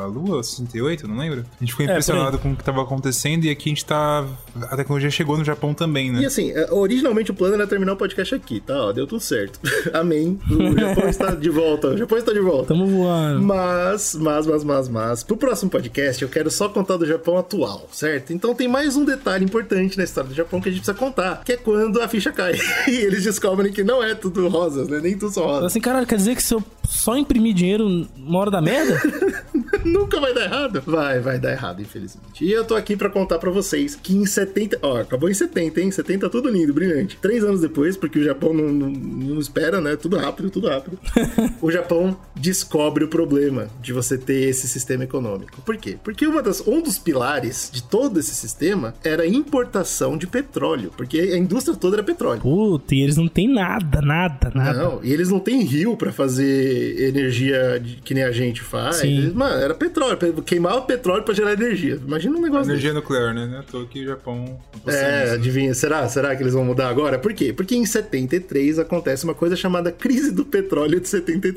a, a Lua? 68? Não lembro? A gente ficou É, impressionado com o que tava acontecendo e aqui a gente tá. A tecnologia chegou no Japão também, E né? assim, é, originalmente o plano era terminar o podcast aqui, tá? Ó, deu tudo certo. [laughs] Amém. O Japão está de volta. O Japão está de volta. Tamo voando. Mas, mas, mas, mas, mas, pro próximo podcast eu quero só contar do Japão atual, certo? Então tem mais um detalhe importante na história do Japão que a gente precisa contar, que é quando a ficha cai. [laughs] e eles descobrem que não é tudo rosas, né? Nem tudo são rosas. Assim, caralho, quer dizer que se eu só imprimir dinheiro uma hora da merda? [laughs] Nunca vai dar errado? Vai, vai dar errado, infelizmente. E eu tô aqui pra contar pra vocês que em 70. Ó, acabou em 70, hein? 70 tudo lindo, brilhante. Três anos depois, porque o Japão não, não, não espera, né? Tudo rápido, tudo rápido. [laughs] o Japão descobre o problema de você ter esse sistema econômico. Por quê? Porque uma das, um dos pilares de todo esse sistema era a importação de petróleo. Porque a indústria toda era petróleo. Puta, e eles não têm nada, nada, nada. Não, e eles não têm rio pra fazer energia de- que nem a gente faz. Sim. Eles- mano, era petróleo. pe- Queimava petróleo pra gerar energia. Imagina um negócio desse. Energia nuclear, né? É à toa que É, adivinha, será? Será que eles vão mudar agora? Por quê? Porque em 73 acontece uma coisa chamada crise do petróleo de 73.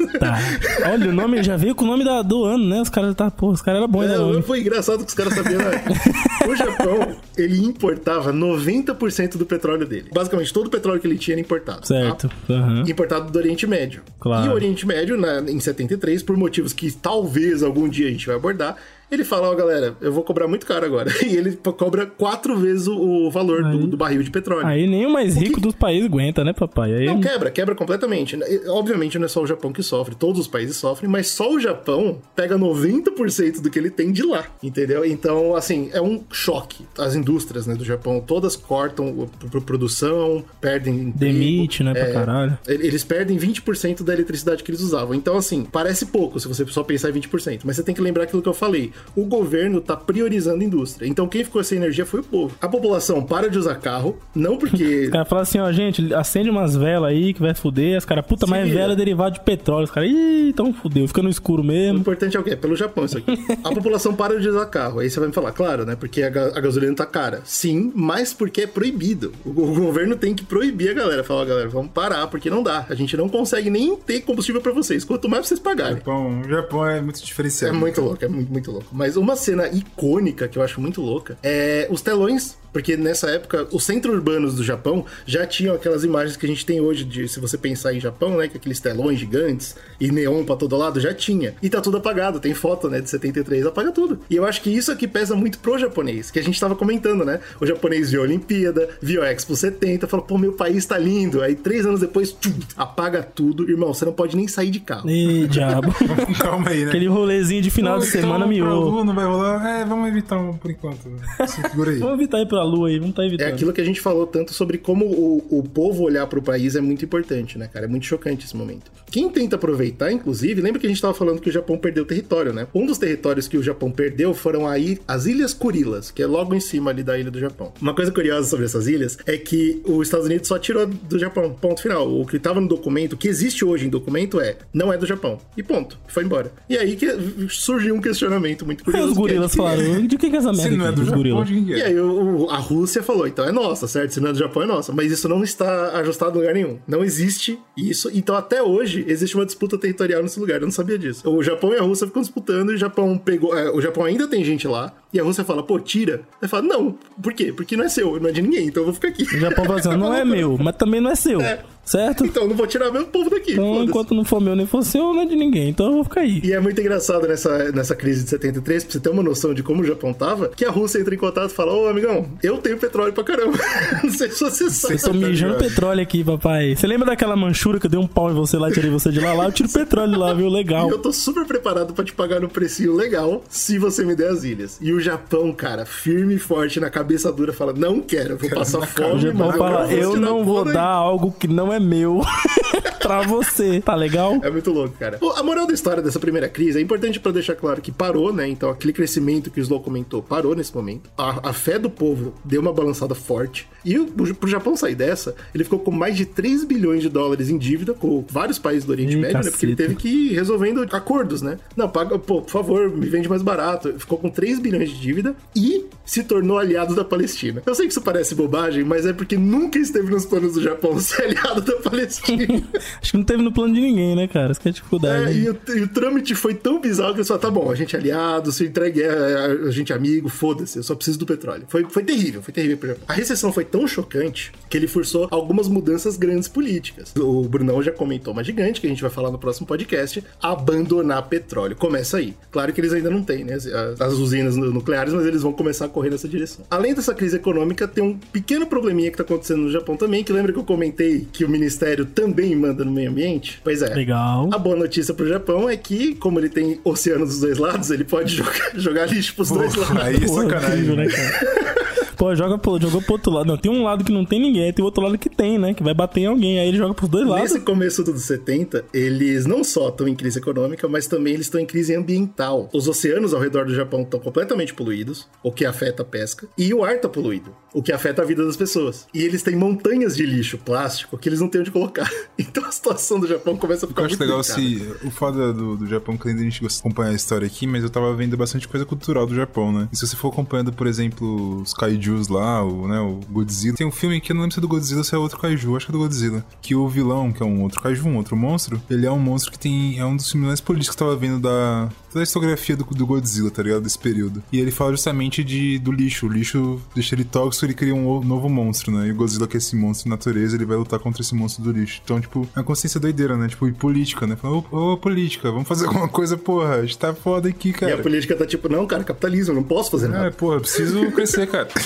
Eita! [laughs] Olha, o nome já veio com o nome da- do ano, né? Os caras tá, pô, os caras eram bons, né? É, foi engraçado que os caras sabiam. Né? [laughs] o Japão, ele importava 90% do petróleo dele. Basicamente, todo o petróleo que ele tinha era importado. tá? Certo. aham. importado do Oriente Médio. Claro. E o Oriente Médio, na- em 73, por motivos que talvez algum dia a gente vai abordar, Ele fala, ó, galera, eu vou cobrar muito caro agora. [laughs] E ele cobra quatro vezes o valor do, do, barril de petróleo. Aí nem o mais rico que... dos países aguenta, né, papai? Aí... Não, quebra, quebra completamente. Obviamente não é só o Japão que sofre, todos os países sofrem, mas só o Japão pega 90% do que ele tem de lá, entendeu? Então, assim, é um choque. As indústrias né, do Japão todas cortam produção, perdem. Demite, né, pra é, caralho. Eles perdem 20% da eletricidade que eles usavam. Então, assim, parece pouco se você só pensar em 20%, mas você tem que lembrar aquilo que eu falei. O governo tá priorizando a indústria. Então, quem ficou sem energia foi o povo. A população para de usar carro, não porque. [laughs] Os caras falam assim, ó, gente, acende umas velas aí que vai fuder. Os caras, puta, mas é vela derivada de petróleo. Os caras, ih, então fudeu, fica no escuro mesmo. O importante é o quê? Pelo Japão, isso aqui. a população para de usar carro. Aí você vai me falar, claro, né? Porque a, ga a gasolina tá cara. Sim, mas porque é proibido. O, o governo tem que proibir a galera. Falar, galera, vamos parar, porque não dá. A gente não consegue nem ter combustível para vocês. Quanto mais vocês pagarem. O Japão, o Japão é muito diferenciado. É muito louco, é muito, muito louco. Mas uma cena icônica que eu acho muito louca é os telões porque nessa época, os centros urbanos do Japão já tinham aquelas imagens que a gente tem hoje, de se você pensar em Japão, né? Que aqueles telões gigantes e neon pra todo lado, já tinha. E tá tudo apagado, tem foto, né, de 73, apaga tudo. E eu acho que isso aqui pesa muito pro japonês, que a gente tava comentando, né? O japonês viu a Olimpíada, viu a Expo 70, falou, pô, meu país tá lindo. Aí três anos depois, tchum, apaga tudo. Irmão, você não pode nem sair de carro. Ih, [laughs] diabo. [laughs] Calma aí, né? Aquele rolezinho de final de semana então, miou. Não vai rolar? É, vamos evitar um por enquanto. Segura aí. vamos evitar ir pra lua aí, vamos tá evitando. É aquilo que a gente falou tanto sobre como o, o povo olhar pro país é muito importante, né, cara? É muito chocante esse momento. Quem tenta aproveitar, inclusive, lembra que a gente tava falando que o Japão perdeu território, né? Um dos territórios que o Japão perdeu foram aí as Ilhas Kurilas, que é logo em cima ali da ilha do Japão. Uma coisa curiosa sobre essas ilhas é que os Estados Unidos só tirou do Japão, ponto final. O que tava no documento, o que existe hoje em documento é, não é do Japão. E ponto. Foi embora. E aí que surgiu um questionamento muito curioso. Aí os gorilas é de que... falaram, de quem que é essa merda? Se não é do Japão, de é? E aí o, a Rússia falou, então é nossa, certo? Se não é do Japão, é nossa. Mas isso não está ajustado em lugar nenhum. Não existe isso. Então até hoje existe uma disputa territorial nesse lugar. Eu não sabia disso. O Japão e a Rússia ficam disputando e o Japão pegou. É, o Japão ainda tem gente lá. E a Rússia fala, pô, tira. Aí fala, não. Por quê? Porque não é seu, não é de ninguém, então eu vou ficar aqui. O Japão fala assim, não é meu, mas também não é seu. É. Certo? Então não vou tirar meu povo daqui. Então, enquanto não for meu nem for seu, não é de ninguém. Então eu vou ficar aí. E é muito engraçado nessa, nessa crise de 73, pra você ter uma noção de como o Japão tava, que a Rússia entra em contato e fala: Ô, amigão, eu tenho petróleo pra caramba. [laughs] não sei se você sabe. Eu tô mijando petróleo aqui, papai. Você lembra daquela manchura que eu dei um pau em você lá e tirei você de lá? Lá eu tiro petróleo lá, viu? Legal. E eu tô super preparado pra te pagar no precinho legal se você me der as ilhas. E o Japão, cara, firme e forte na cabeça dura, fala: Não quero, vou passar fome. O Japão fala: Eu não vou dar algo que não é meu. [laughs] pra você, tá legal? É muito louco, cara. A moral da história dessa primeira crise é importante para deixar claro que parou, né? Então aquele crescimento que o Slow comentou parou nesse momento. A, a fé do povo deu uma balançada forte. E o, pro Japão sair dessa, ele ficou com mais de 3 bilhões de dólares em dívida com vários países do Oriente Ih, Médio, né? Porque ele teve que ir resolvendo acordos, né? Não, paga, pô, por favor, me vende mais barato. Ficou com 3 bilhões de dívida e se tornou aliado da Palestina. Eu sei que isso parece bobagem, mas é porque nunca esteve nos planos do Japão [laughs] ser aliado da Palestina. [laughs] Acho que não teve no plano de ninguém, né, cara? Isso que é dificuldade. É, e o, e o, trâmite foi tão bizarro que eles falaram: tá bom, a gente é aliado, se entregue, a gente é amigo, foda-se, eu só preciso do petróleo. Foi, foi terrível, foi terrível. A recessão foi tão chocante que ele forçou algumas mudanças grandes políticas. O Brunão já comentou uma gigante, que a gente vai falar no próximo podcast: abandonar petróleo. Começa aí. Claro que eles ainda não têm, né? As, as usinas nucleares, mas eles vão começar a correr nessa direção. Além dessa crise econômica, tem um pequeno probleminha que tá acontecendo no Japão também, que lembra que eu comentei que o ministério também manda no meio ambiente? Pois é. Legal. A boa notícia pro Japão é que, como ele tem oceano dos dois lados, ele pode [laughs] jogar, jogar lixo pros dois lados. Aí, é sacanagem. né, cara? [laughs] Pô, joga pro, jogou pro outro lado. Não, tem um lado que não tem ninguém, tem outro lado que tem, né? Que vai bater em alguém. Aí ele joga pros dois lados. Nesse começo dos 70, eles não só estão em crise econômica, mas também eles estão em crise ambiental. Os oceanos ao redor do Japão estão completamente poluídos, o que afeta a pesca, e o ar tá poluído, o que afeta a vida das pessoas. E eles têm montanhas de lixo plástico que eles não têm onde colocar. [laughs] Então a situação do Japão começa a ficar eu muito legal se o foda do, do Japão que ainda a gente gosta de acompanhar a história aqui, mas eu tava vendo bastante coisa cultural do Japão, né? E se você for acompanhando, por exemplo, os kaijus lá, o né, o Godzilla. Tem um filme que eu não lembro se é do Godzilla ou se é outro kaiju, acho que é do Godzilla. Que o vilão, que é um outro kaiju, um outro monstro, ele é um monstro que tem. É um dos filmes mais políticos que eu tava vendo da, toda a historiografia do, do Godzilla, tá ligado? Desse período. E ele fala justamente de, do lixo. O lixo deixa ele tóxico, ele cria um novo monstro, né? E o Godzilla, que é esse monstro de natureza, ele vai lutar contra esse monstro do lixo. Então, tipo, é uma consciência doideira, né? Tipo, e política, né? Fala, ô, ô, política, vamos fazer [laughs] alguma coisa, porra. A gente tá foda aqui, cara. E a política tá tipo, não, cara, capitalismo, não posso fazer nada. É, porra, preciso crescer, cara. [laughs]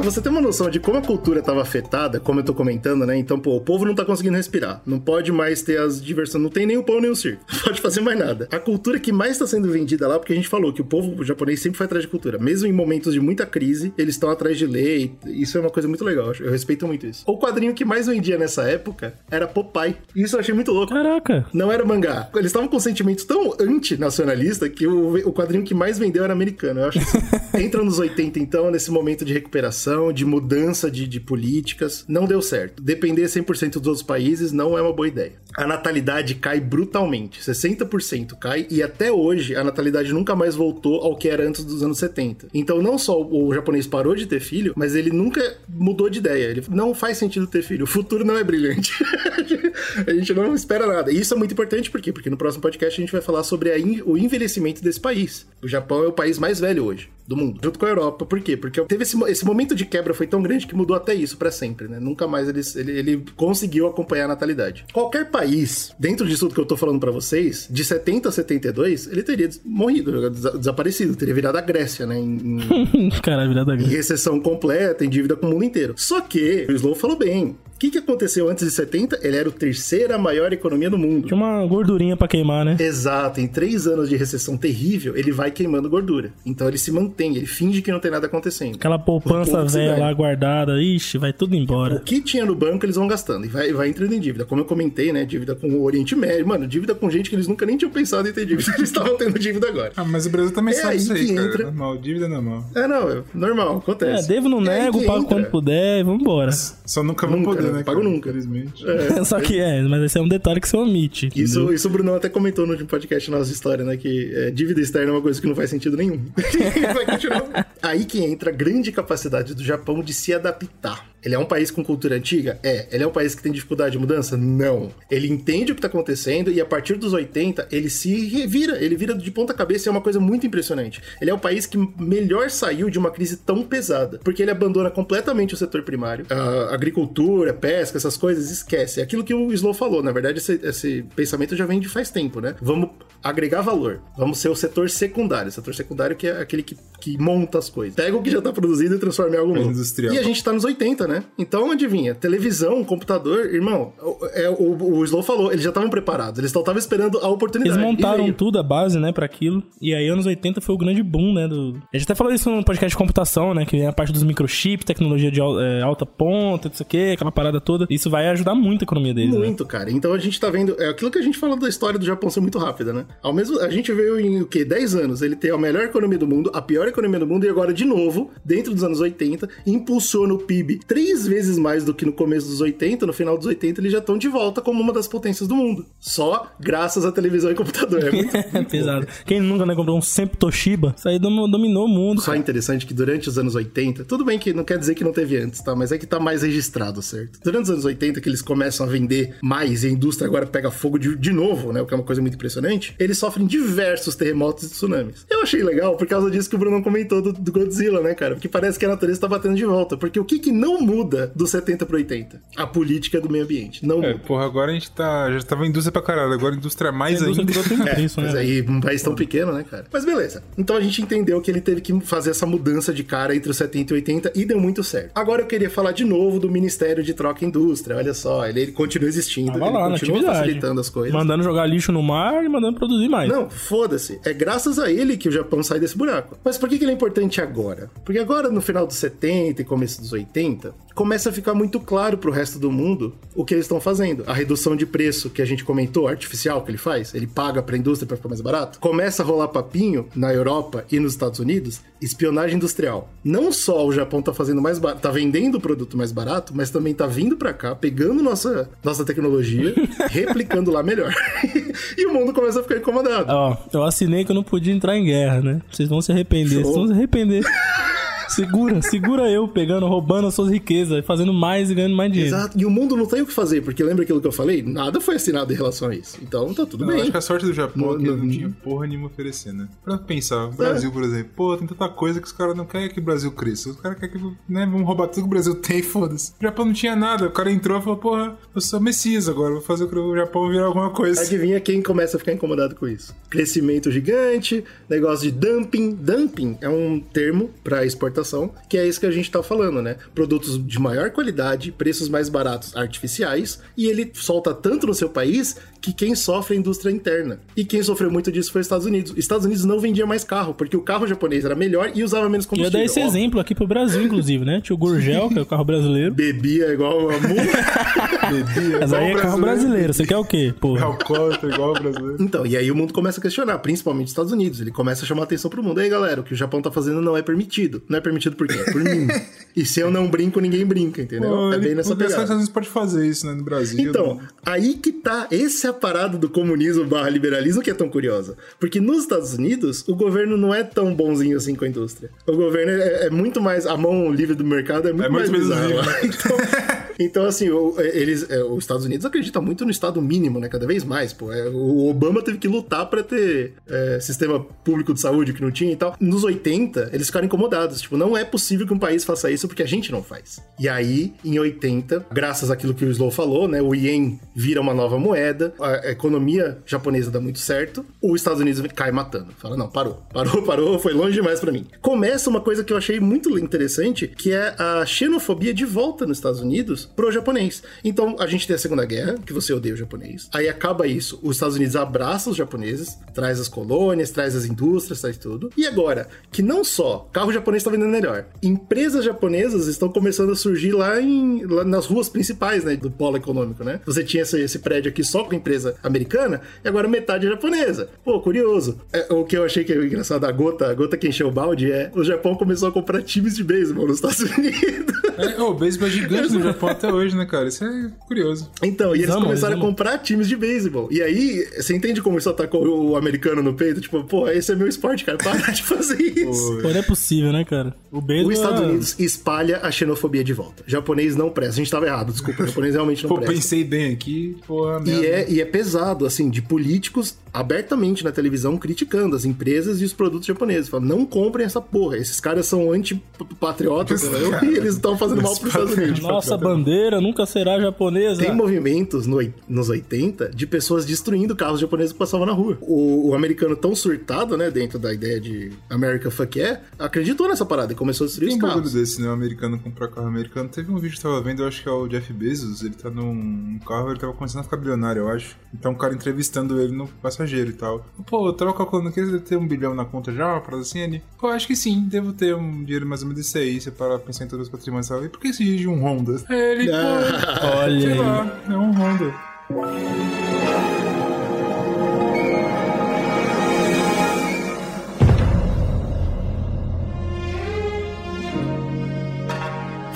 Pra você ter uma noção de como a cultura estava afetada, como eu tô comentando, né? Então, pô, o povo não tá conseguindo respirar. Não pode mais ter as diversões. Não tem nem o pão nem o circo. [laughs] Não pode fazer mais nada. A cultura que mais está sendo vendida lá, porque a gente falou que o povo japonês sempre foi atrás de cultura. Mesmo em momentos de muita crise, eles estão atrás de lei. Isso é uma coisa muito legal. Eu respeito muito isso. O quadrinho que mais vendia nessa época era Popeye. Isso eu achei muito louco. Caraca. Não era mangá. Eles estavam com sentimentos tão antinacionalista que o, o quadrinho que mais vendeu era americano. Eu acho que [laughs] entra nos 80, então, nesse momento de recuperação, de mudança de, de políticas. Não deu certo. Depender 100% dos outros países não é uma boa ideia. A natalidade cai brutalmente. 60% cai e até hoje a natalidade nunca mais voltou ao que era antes dos anos 70. Então não só o japonês parou de ter filho, mas ele nunca mudou de ideia. Ele não faz sentido ter filho. O futuro não é brilhante. [laughs] a gente não espera nada. E isso é muito importante por quê? Porque no próximo podcast a gente vai falar sobre in o envelhecimento desse país. O Japão é o país mais velho hoje do mundo, junto com a Europa. Por quê? Porque teve esse, esse momento de quebra foi tão grande que mudou até isso para sempre, né? Nunca mais ele, ele, ele, conseguiu acompanhar a natalidade. Qualquer país, dentro disso tudo que eu tô falando para vocês, de 70 a 72, ele teria morrido, desaparecido, teria virado a Grécia, né? Em, em... [laughs] Caralho, virado a Grécia. Em recessão completa, em dívida com o mundo inteiro. Só que o Slow falou bem, que, que aconteceu antes de 70? Ele era a terceira maior economia do mundo. Tinha uma gordurinha para queimar, né? Exato. Em três anos de recessão terrível, ele vai queimando gordura. Então ele se mantém, ele finge que não tem nada acontecendo. Aquela poupança velha lá guardada, ixi, vai tudo embora. O que tinha no banco, eles vão gastando e vai, vai entrando em dívida. Como eu comentei, né? Dívida com o Oriente Médio. Mano, dívida com gente que eles nunca nem tinham pensado em ter dívida. [laughs] Eles estavam tendo dívida agora. Ah, mas o Brasil também é sabe isso aí, cara. Entra... Normal, dívida normal. É, não, é normal, acontece. É, devo, não é nego, pago entra... quando puder, vambora. Só nunca vão poder, né? né pago nunca infelizmente. É, [laughs] Só que é, mas esse é um detalhe que você omite. Isso, isso o Bruno até comentou no último podcast nossa história, né? Que é, dívida externa é uma coisa que não faz sentido nenhum. [laughs] Vai continuar. Aí que entra a grande capacidade do Japão de se adaptar. Ele é um país com cultura antiga? É. Ele é um país que tem dificuldade de mudança? Não. Ele entende o que está acontecendo e a partir dos 80 ele se revira, ele vira de ponta cabeça e é uma coisa muito impressionante. Ele é o país que melhor saiu de uma crise tão pesada, porque ele abandona completamente o setor primário. A agricultura, pesca, essas coisas, esquece. É aquilo que o Slow falou, na verdade esse, esse pensamento já vem de faz tempo, né? Vamos agregar valor. Vamos ser o setor secundário. O setor secundário que é aquele que, que monta as coisas. Pega o que já está produzido e transforma em algo novo. Industrial. E a gente está nos 80, né? Então, adivinha, televisão, computador, irmão, é, o, o Slow falou, eles já estavam preparados, eles só estavam esperando a oportunidade. Eles montaram tudo, a base, né, para aquilo. E aí, anos 80 foi o grande boom, né? Do... A gente até falou isso no podcast de computação, né? Que é a parte dos microchips, tecnologia de é, alta ponta, isso aqui, aquela parada toda. Isso vai ajudar muito a economia deles. Né? Muito, né? cara. Então a gente tá vendo. É aquilo que a gente falou da história do Japão ser muito rápida, né? Ao mesmo. A gente veio em o quê? 10 anos. Ele tem a melhor economia do mundo, a pior economia do mundo, e agora, de novo, dentro dos anos 80, impulsiona o PIB três vezes mais do que no começo dos 80, no final dos 80, eles já estão de volta como uma das potências do mundo. Só graças à televisão e computador. É muito, muito [laughs] pesado. Quem nunca né, comprou um sempre Toshiba, isso aí dominou o mundo. Só cara. interessante que durante os anos 80, tudo bem que não quer dizer que não teve antes, tá? Mas é que tá mais registrado, certo? Durante os anos 80, que eles começam a vender mais e a indústria agora pega fogo de, de novo, né? O que é uma coisa muito impressionante. Eles sofrem diversos terremotos e tsunamis. Eu achei legal por causa disso que o Bruno comentou do, do Godzilla, né, cara? Porque parece que a natureza tá batendo de volta. Porque o que que não muda do 70 pro 80? A política do meio ambiente. Não é, muda. porra, agora a gente tá. Já tava indústria pra caralho, agora a indústria é mais a indústria ainda. É, isso, né? Mas aí, um país tão pequeno, né, cara? Mas beleza. Então a gente entendeu que ele teve que fazer essa mudança de cara entre os 70 e 80 e deu muito certo. Agora eu queria falar de novo do Ministério de Troca e Indústria. Olha só, ele, ele continua existindo, Tava ele lá, continua facilitando as coisas. Mandando jogar lixo no mar e mandando produzir mais. Não, foda-se. É graças a ele que o Japão sai desse buraco. Mas por que, que ele é importante agora? Porque agora, no final dos 70 e começo dos 80, começa a ficar muito claro pro resto do mundo o que eles estão fazendo. A redução de preço que a gente comentou, artificial que ele faz, ele paga pra indústria para ficar mais barato. Começa a rolar papinho na Europa e nos Estados Unidos, espionagem industrial. Não só o Japão tá fazendo mais barato, tá vendendo o produto mais barato, mas também tá vindo para cá, pegando nossa, nossa tecnologia, [laughs] replicando lá melhor. [laughs] e o mundo começa a ficar incomodado. Ó, eu assinei que eu não podia entrar em guerra, né? Vocês vão se arrepender, Show. vocês vão se arrepender. [laughs] segura, segura eu pegando, roubando as suas riquezas, fazendo mais e ganhando mais dinheiro. Exato. E o mundo não tem o que fazer, porque lembra aquilo que eu falei? Nada foi assinado em relação a isso. Então tá tudo Não, bem. acho que a sorte do Japão é que no- não tinha porra nenhuma oferecer, né? Pra pensar, o Brasil, por exemplo, pô, tem tanta coisa que os caras não querem que o Brasil cresça. Os caras querem que, né, vamos roubar tudo que o Brasil [laughs] tem, foda-se. O Japão não tinha nada, o cara entrou e falou, porra, eu sou Messias agora, vou fazer o Japão virar alguma coisa. Adivinha quem começa a ficar incomodado com isso? Crescimento gigante, negócio de dumping. Dumping é um termo para exportação, que é isso que a gente tá falando, né? Produtos de maior qualidade, preços mais baratos, artificiais, e ele solta tanto no seu país que quem sofre é a indústria interna. E quem sofreu muito disso foi os Estados Unidos. Os Estados Unidos não vendia mais carro, porque o carro japonês era melhor e usava menos Ia combustível. dar esse Ó, exemplo aqui pro Brasil, inclusive, né? Tinha o Gurgel, que é o carro brasileiro. Bebia igual a. [laughs] Bebia, Mas aí é carro brasileiro. Você quer o quê? É Porra. alcoólatra igual o brasileiro. Então, e aí o mundo começa a questionar, principalmente os Estados Unidos. Ele começa a chamar atenção pro mundo. Aí, galera, o que o Japão tá fazendo não é permitido. Não é permitido por quê? Por mim. e se eu não brinco, ninguém brinca, entendeu? Pô, é bem nessa o Estados pegada. Unidos pode fazer isso, né, no Brasil. Então, aí que tá. Esse é a parada do comunismo barra liberalismo que é tão curiosa. Porque nos Estados Unidos, o governo não é tão bonzinho assim com a indústria. O governo é, é muito mais. A mão livre do mercado é muito É mais muito. [laughs] Então, então, assim, o- eles, é, os Estados Unidos acreditam muito no Estado mínimo, né? Cada vez mais, pô. É, o Obama teve que lutar pra ter é, sistema público de saúde que não tinha e tal. Nos 80, eles ficaram incomodados. Tipo, não é possível que um país faça isso porque a gente não faz. E aí, em 80, graças àquilo que o Slow falou, né? O ien vira uma nova moeda, a economia japonesa dá muito certo, os Estados Unidos cai matando. Fala, não, parou, parou, [laughs] parou, foi longe demais pra mim. Começa uma coisa que eu achei muito interessante, que é a xenofobia de volta nos Estados Unidos pro japonês. Então, a gente tem a Segunda Guerra, que você odeia o japonês. Aí acaba isso, os Estados Unidos abraçam os japoneses, traz as colônias, traz as indústrias, traz tudo. E agora, que não só carro japonês tá vendendo melhor, empresas japonesas estão começando a surgir lá, em, lá nas ruas principais, né, do polo econômico, né? Você tinha esse, esse prédio aqui só com empresa americana, e agora metade é japonesa. Pô, curioso. É, o que eu achei que é engraçado, a gota, a gota que encheu o balde é o Japão começou a comprar times de beisebol nos Estados Unidos. É, o beisebol é gigante no Japão até hoje, né, cara? Isso é curioso. Então, e eles começaram a comprar times de beisebol. E aí, você entende como isso atacou o americano no peito? Tipo, pô, esse é meu esporte, cara, para de fazer isso. Pô, não é possível, né, cara? O beisebol Os Estados é- Unidos espalha a xenofobia de volta. Japonês não presta. A gente tava errado, desculpa. O japonês realmente não Pô, presta. pensei bem aqui, porra, E merda. é, e é pesado, assim, de políticos abertamente na televisão criticando as empresas e os produtos japoneses. Falam, não comprem essa porra. Esses caras são antipatriotas, [laughs] caras- E eles estão fazendo mal Os pros Estados Unidos. Nossa bandeira nunca será japonesa. Tem movimentos no, nos 80 de pessoas destruindo carros japoneses que passavam na rua. O, o americano tão surtado, né, dentro da ideia de America Fuck Yeah, acreditou nessa parada e começou a destruir Tem os um carros. desse, né? O americano comprar carro americano. Teve um vídeo que eu tava vendo, eu acho que é o Jeff Bezos. Ele tá num carro, ele tava começando a ficar bilionário, eu acho. Então, um cara entrevistando ele no passageiro e tal. Pô, eu tava calculando que ele deve ter um bilhão na conta já, uma parada assim. Ele, pô, acho que sim, devo ter um dinheiro mais ou menos desse aí. Você para pensar em todos os patrimônios. E por que esse dirige um Honda? Ele, pô, Olha sei aí. lá, é um Honda. [laughs]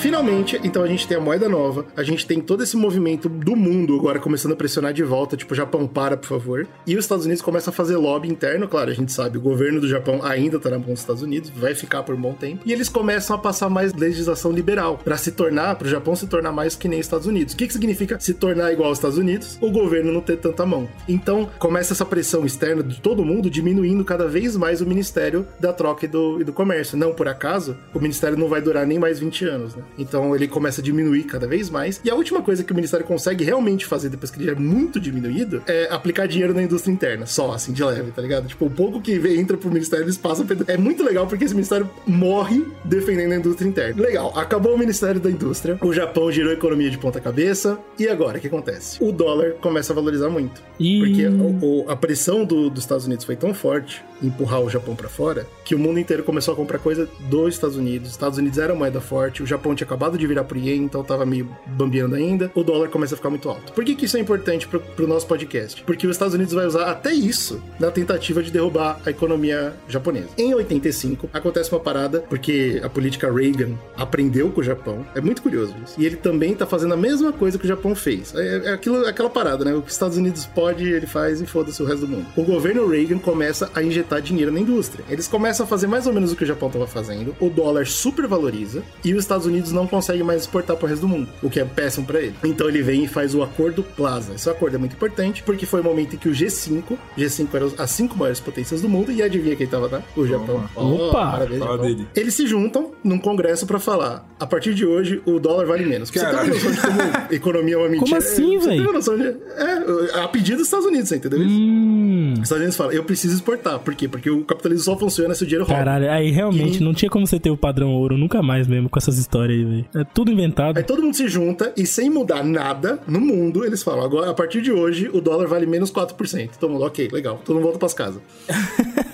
Finalmente, então a gente tem a moeda nova, a gente tem todo esse movimento do mundo agora começando a pressionar de volta, tipo, Japão para, por favor. E os Estados Unidos começam a fazer lobby interno, claro, a gente sabe, o governo do Japão ainda tá na mão dos Estados Unidos, vai ficar por um bom tempo. E eles começam a passar mais legislação liberal, para se tornar, pro Japão se tornar mais que nem os Estados Unidos. O que que significa se tornar igual aos Estados Unidos? O governo não ter tanta mão. Então, começa essa pressão externa de todo mundo diminuindo cada vez mais o Ministério da Troca e do, e do Comércio. Não por acaso, o Ministério não vai durar nem mais 20 anos, né? Então ele começa a diminuir cada vez mais. E a última coisa que o Ministério consegue realmente fazer depois que ele é muito diminuído é aplicar dinheiro na indústria interna, só assim, de leve, tá ligado? Tipo, o pouco que vem- entra pro Ministério, eles passam. É muito legal porque esse Ministério morre defendendo a indústria interna. Legal, acabou o Ministério da Indústria, o Japão girou a economia de ponta cabeça. E agora, o que acontece? O dólar começa a valorizar muito. Ih. Porque o- o- a pressão do- dos Estados Unidos foi tão forte em empurrar o Japão pra fora que o mundo inteiro começou a comprar coisa dos Estados Unidos. Os Estados Unidos era moeda forte, o Japão tinha acabado de virar pro ien, então tava meio bambeando ainda. O dólar começa a ficar muito alto. Por que, que isso é importante pro, pro nosso podcast? Porque os Estados Unidos vai usar até isso na tentativa de derrubar a economia japonesa. Em 85, acontece uma parada, porque a política Reagan aprendeu com o Japão. É muito curioso isso. E ele também tá fazendo a mesma coisa que o Japão fez. É, é aquilo, aquela parada, né? O que os Estados Unidos pode, ele faz e foda-se o resto do mundo. O governo Reagan começa a injetar dinheiro na indústria. Eles começam a fazer mais ou menos o que o Japão estava fazendo. O dólar supervaloriza e os Estados Unidos não conseguem mais exportar para o resto do mundo, o que é péssimo para ele. Então ele vem e faz o acordo Plaza. Esse acordo é muito importante porque foi o momento em que o G5, G5 eram as cinco maiores potências do mundo e adivinha quem estava lá? O Japão. Oh, Opa! Parabéns, Japão. Dele. Eles se juntam num congresso para falar: a partir de hoje o dólar vale menos. Você tem uma noção de como [laughs] economia é uma mentira? Como assim, velho? Você tem uma noção de. É, a pedido dos Estados Unidos, você entendeu isso? Hum. Os Estados Unidos falam: eu preciso exportar. Por quê? Porque o capitalismo só funciona se o dinheiro rola. Caralho, aí realmente e... não tinha como você ter o padrão ouro nunca mais mesmo com essas histórias aí, velho. É tudo inventado. Aí todo mundo se junta e sem mudar nada no mundo, eles falam: agora, a partir de hoje, o dólar vale menos 4%. Todo mundo, ok, legal. Todo mundo volta pras casas. [laughs]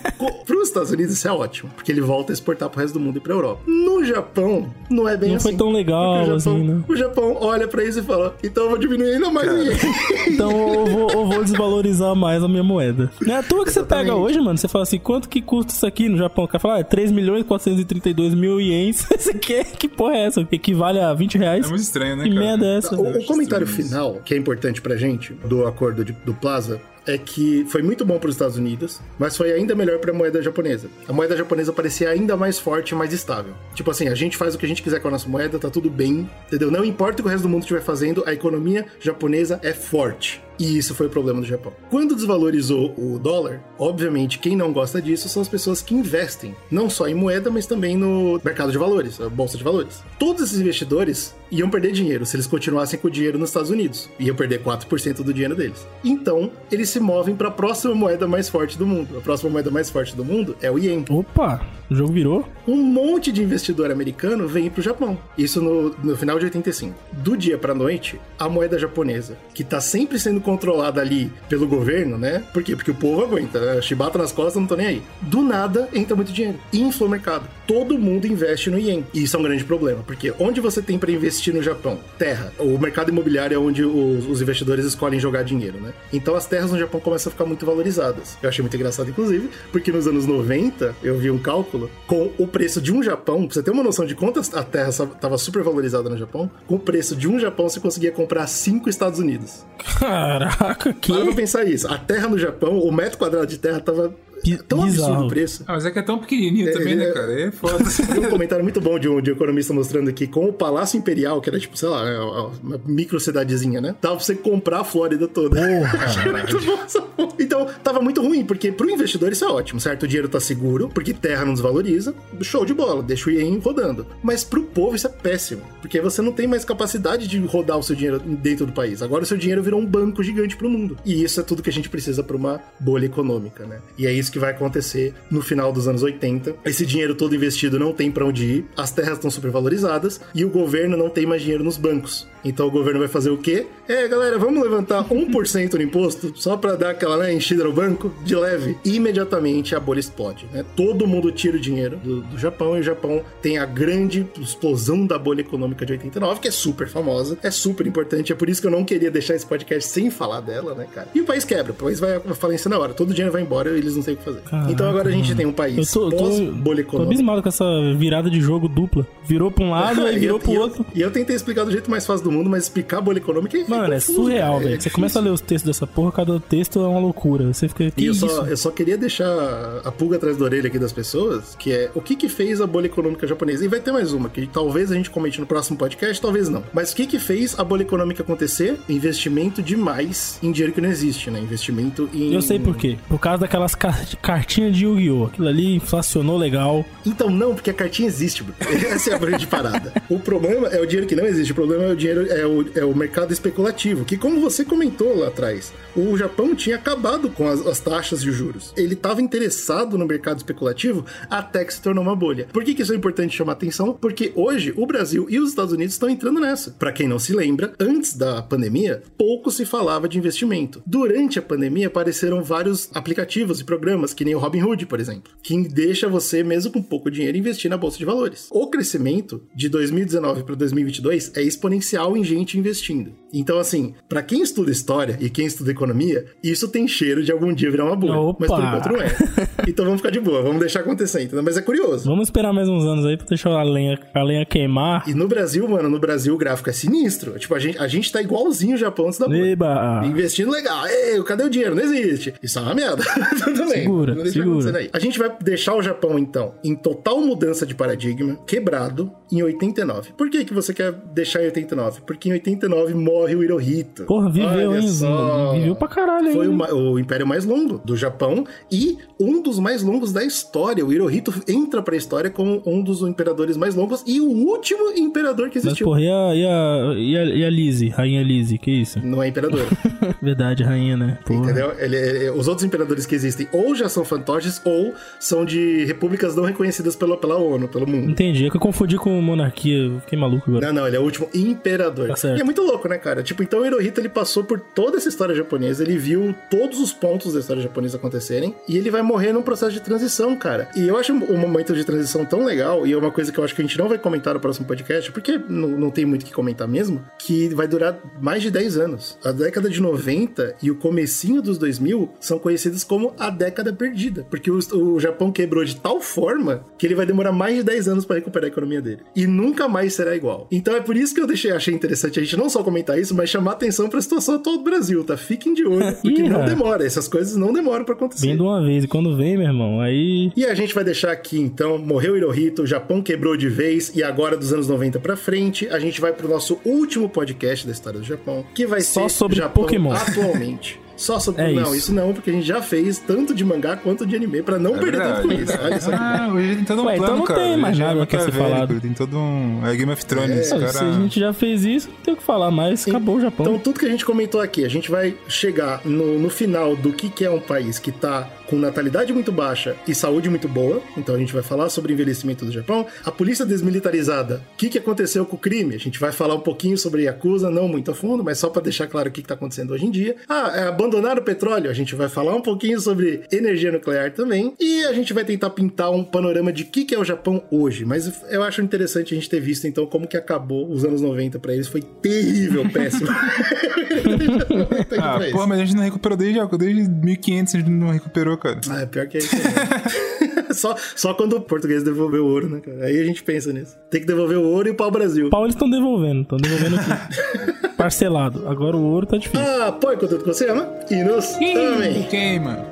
Para os Estados Unidos isso é ótimo, porque ele volta a exportar pro resto do mundo e pra Europa. No Japão, não é bem não assim. Não foi tão legal o Japão, assim, né? O Japão olha pra isso e fala, então eu vou diminuir ainda mais [laughs] Então eu vou, eu vou, desvalorizar mais a minha moeda. Não é à toa que você pega hoje, mano, você fala assim, quanto que custa isso aqui no Japão? O cara fala, ah, é 3 milhões e 432 mil ienes. [laughs] Você quer? Que porra é essa? Que equivale a 20 reais? É muito estranho, né, que cara? merda é essa? O, o comentário final, que é importante pra gente, do acordo de, do Plaza, é que foi muito bom para os Estados Unidos, mas foi ainda melhor para a moeda japonesa. A moeda japonesa parecia ainda mais forte e mais estável. Tipo assim, a gente faz o que a gente quiser com a nossa moeda, tá tudo bem, entendeu? Não importa o que o resto do mundo estiver fazendo, a economia japonesa é forte. E isso foi o problema do Japão. Quando desvalorizou o dólar, obviamente quem não gosta disso são as pessoas que investem, não só em moeda, mas também no mercado de valores, a bolsa de valores. Todos esses investidores iam perder dinheiro se eles continuassem com o dinheiro nos Estados Unidos. Iam perder 4% do dinheiro deles. Então, eles se movem para a próxima moeda mais forte do mundo. A próxima moeda mais forte do mundo é o ien. Opa, o jogo virou? Um monte de investidor americano vem para o Japão. Isso no, no final de 85. Do dia para noite, a moeda japonesa, que está sempre sendo controlada ali pelo governo, né? Por quê? Porque o povo aguenta. Né? Chibata nas costas, não tô nem aí. Do nada entra muito dinheiro. Infla o mercado. Todo mundo investe no ien. E isso é um grande problema, porque onde você tem para investir no Japão? Terra. O mercado imobiliário é onde os, os, investidores escolhem jogar dinheiro, né? Então as terras no Japão começam a ficar muito valorizadas. Eu achei muito engraçado, inclusive, porque nos anos 90 eu vi um cálculo com o preço de um Japão, pra você ter uma noção de quanto a terra estava super valorizada no Japão, com o preço de um Japão você conseguia comprar cinco Estados Unidos. Caraca, que. Para pra pensar isso. A terra no Japão, o metro quadrado de terra tava tão Bizarro. absurdo o preço. Ah, mas é que é tão pequenininho é, também, né, é, cara? É foda. Tem um comentário muito bom de um, de um economista mostrando que com o Palácio Imperial, que era tipo, sei lá, é uma micro cidadezinha, né? Dava pra você comprar a Flórida toda. Porra, [laughs] então, tava muito ruim, porque pro investidor isso é ótimo, certo? O dinheiro tá seguro, porque terra não desvaloriza, show de bola, deixa o ien rodando. Mas pro povo isso é péssimo, porque você não tem mais capacidade de rodar o seu dinheiro dentro do país. Agora o seu dinheiro virou um banco gigante pro mundo. E isso é tudo que a gente precisa pra uma bolha econômica, né? E é isso que vai acontecer no final dos anos 80. Esse dinheiro todo investido não tem para onde ir, as terras estão supervalorizadas e o governo não tem mais dinheiro nos bancos. Então o governo vai fazer o quê? É, galera, vamos levantar 1% no imposto só para dar aquela né, enchida no banco de leve. Imediatamente a bolha explode, né? Todo mundo tira o dinheiro do, do Japão e o Japão tem a grande explosão da bolha econômica de 89, que é super famosa, é super importante. É por isso que eu não queria deixar esse podcast sem falar dela, né, cara? E o país quebra, o país vai à falência na hora. Todo o dinheiro vai embora e eles não têm o que fazer. Caraca, então agora a gente tem um país eu tô, pós-bolha econômica. Tô abismado com essa virada de jogo dupla. Virou pra um lado [laughs] e virou pro e outro. Eu, e eu tentei explicar do jeito mais fácil do mundo, mas explicar a bolha econômica é Mano, é, surreal, é velho. difícil. Você começa a ler os textos dessa porra, cada texto é uma loucura. Você fica. Que E eu isso? só, eu só queria deixar a pulga atrás da orelha aqui das pessoas, que é o que que fez a bolha econômica japonesa. E vai ter mais uma, que talvez a gente comente no próximo podcast, talvez não. Mas o que que fez a bolha econômica acontecer? Investimento demais em dinheiro que não existe, né? Investimento em... Eu sei por quê. Por causa daquelas car- cartinhas de Yu-Gi-Oh! Aquilo ali inflacionou legal. Então não, porque a cartinha existe, bro. [laughs] Essa é a grande parada. O problema é o dinheiro que não existe, o problema é o dinheiro é o, é o mercado especulativo, que como você comentou lá atrás, o Japão tinha acabado com as, as taxas de juros. Ele estava interessado no mercado especulativo até que se tornou uma bolha. Por que, que isso é importante chamar atenção? Porque hoje o Brasil e os Estados Unidos estão entrando nessa. Para quem não se lembra, antes da pandemia, pouco se falava de investimento. Durante a pandemia apareceram vários aplicativos e programas, que nem o Robinhood, por exemplo, que deixa você, mesmo com pouco dinheiro, investir na bolsa de valores. O crescimento de 2019 para 2022 é exponencial em gente investindo. Então, assim, para quem estuda história e quem estuda economia, isso tem cheiro de algum dia virar uma bolha. Opa! Mas por enquanto não é. [laughs] então vamos ficar de boa, vamos deixar acontecer, entendeu? Mas é curioso. Vamos esperar mais uns anos aí pra deixar a lenha, a lenha queimar. E no Brasil, mano, no Brasil o gráfico é sinistro. Tipo, a gente, a gente tá igualzinho o Japão antes da bolha. Eba! Investindo legal. Ei, cadê o dinheiro? Não existe. Isso é uma merda. [laughs] Tudo bem. Segura, Não segura. A gente vai deixar o Japão, então, em total mudança de paradigma, quebrado, em 89. Por que, que você quer deixar em 89? Porque em 89 morre o Hirohito. Porra, viveu, Olha hein? só. Viveu pra caralho, Foi hein? o, ma- o império mais longo do Japão e um dos mais longos da história. O Hirohito entra pra história como um dos imperadores mais longos e o último imperador que Mas, existiu. porra, e a, e a, e a, e a Lizzie? Rainha Lizzie, que isso? Não é imperador. [laughs] Verdade, rainha, né? Porra. Entendeu? Ele- ele- os outros imperadores que existem ou já são fantoches ou são de repúblicas não reconhecidas pela, pela ONU, pelo mundo. Entendi, é que eu confundi com monarquia, fiquei maluco agora. Não, não, ele é o último imperador. Tá. E é muito louco, né, cara? Tipo, então o Hirohito ele passou por toda essa história japonesa, ele viu todos os pontos da história japonesa acontecerem e ele vai morrer num processo de transição, cara. E eu acho um momento de transição tão legal, e é uma coisa que eu acho que a gente não vai comentar no próximo podcast, porque não, não tem muito o que comentar mesmo, que vai durar mais de 10 anos. A década de 90 e o comecinho dos 2000 são conhecidos como a década perdida, porque o, o Japão quebrou de tal forma que ele vai demorar mais de 10 anos para recuperar a economia dele. E nunca mais será igual. Então é por isso que eu deixei, achei interessante a gente não só comentar isso, mas chamar atenção para a situação atual do Brasil, tá? Fiquem de olho, [laughs] porque Ih, não demora, essas coisas não demoram para acontecer. Vem de uma vez, e quando vem, meu irmão, aí. E a gente vai deixar aqui então, morreu Hirohito, o Japão quebrou de vez e agora dos anos 90 pra frente, a gente vai pro nosso último podcast da história do Japão, que vai Só ser sobre Japão Pokémon. atualmente. [laughs] Só sobre É não, isso. isso. não, porque a gente já fez tanto de mangá quanto de anime pra não É perder tempo com verdade. isso. Olha só que bom. Ah, hoje tem todo um Ué, então plano, não cara. tem mais é nada pra ser maquiavélico, falado. Tem todo um... É Game of Thrones, Ah, cara. Se a gente já fez isso, não tem o que falar mais, acabou o Japão. Então, tudo que a gente comentou aqui, a gente vai chegar no, no final do que, que é um país que tá com natalidade muito baixa e saúde muito boa. Então, a gente vai falar sobre envelhecimento do Japão. A polícia desmilitarizada, o que, que aconteceu com o crime? A gente vai falar um pouquinho sobre Yakuza, não muito a fundo, mas só para deixar claro o que, que tá acontecendo hoje em dia. Ah, é, abandonar o petróleo? A gente vai falar um pouquinho sobre energia nuclear também. E a gente vai tentar pintar um panorama de o que, que é o Japão hoje. Mas eu acho interessante a gente ter visto, então, como que acabou os anos 90 para eles. Foi terrível, péssimo. [laughs] [laughs] Ah, porra, mas a gente não recuperou desde, desde 1500, a gente não recuperou, cara. Ah, é pior que é isso. mesmo. só, só quando o português devolveu o ouro, né, cara? Aí a gente pensa nisso. Tem que devolver o ouro e o pau-brasil. Pau eles estão devolvendo, estão devolvendo aqui. [laughs] Parcelado. Agora o ouro tá difícil. Ah, o conteúdo que você ama e nos também. Queima.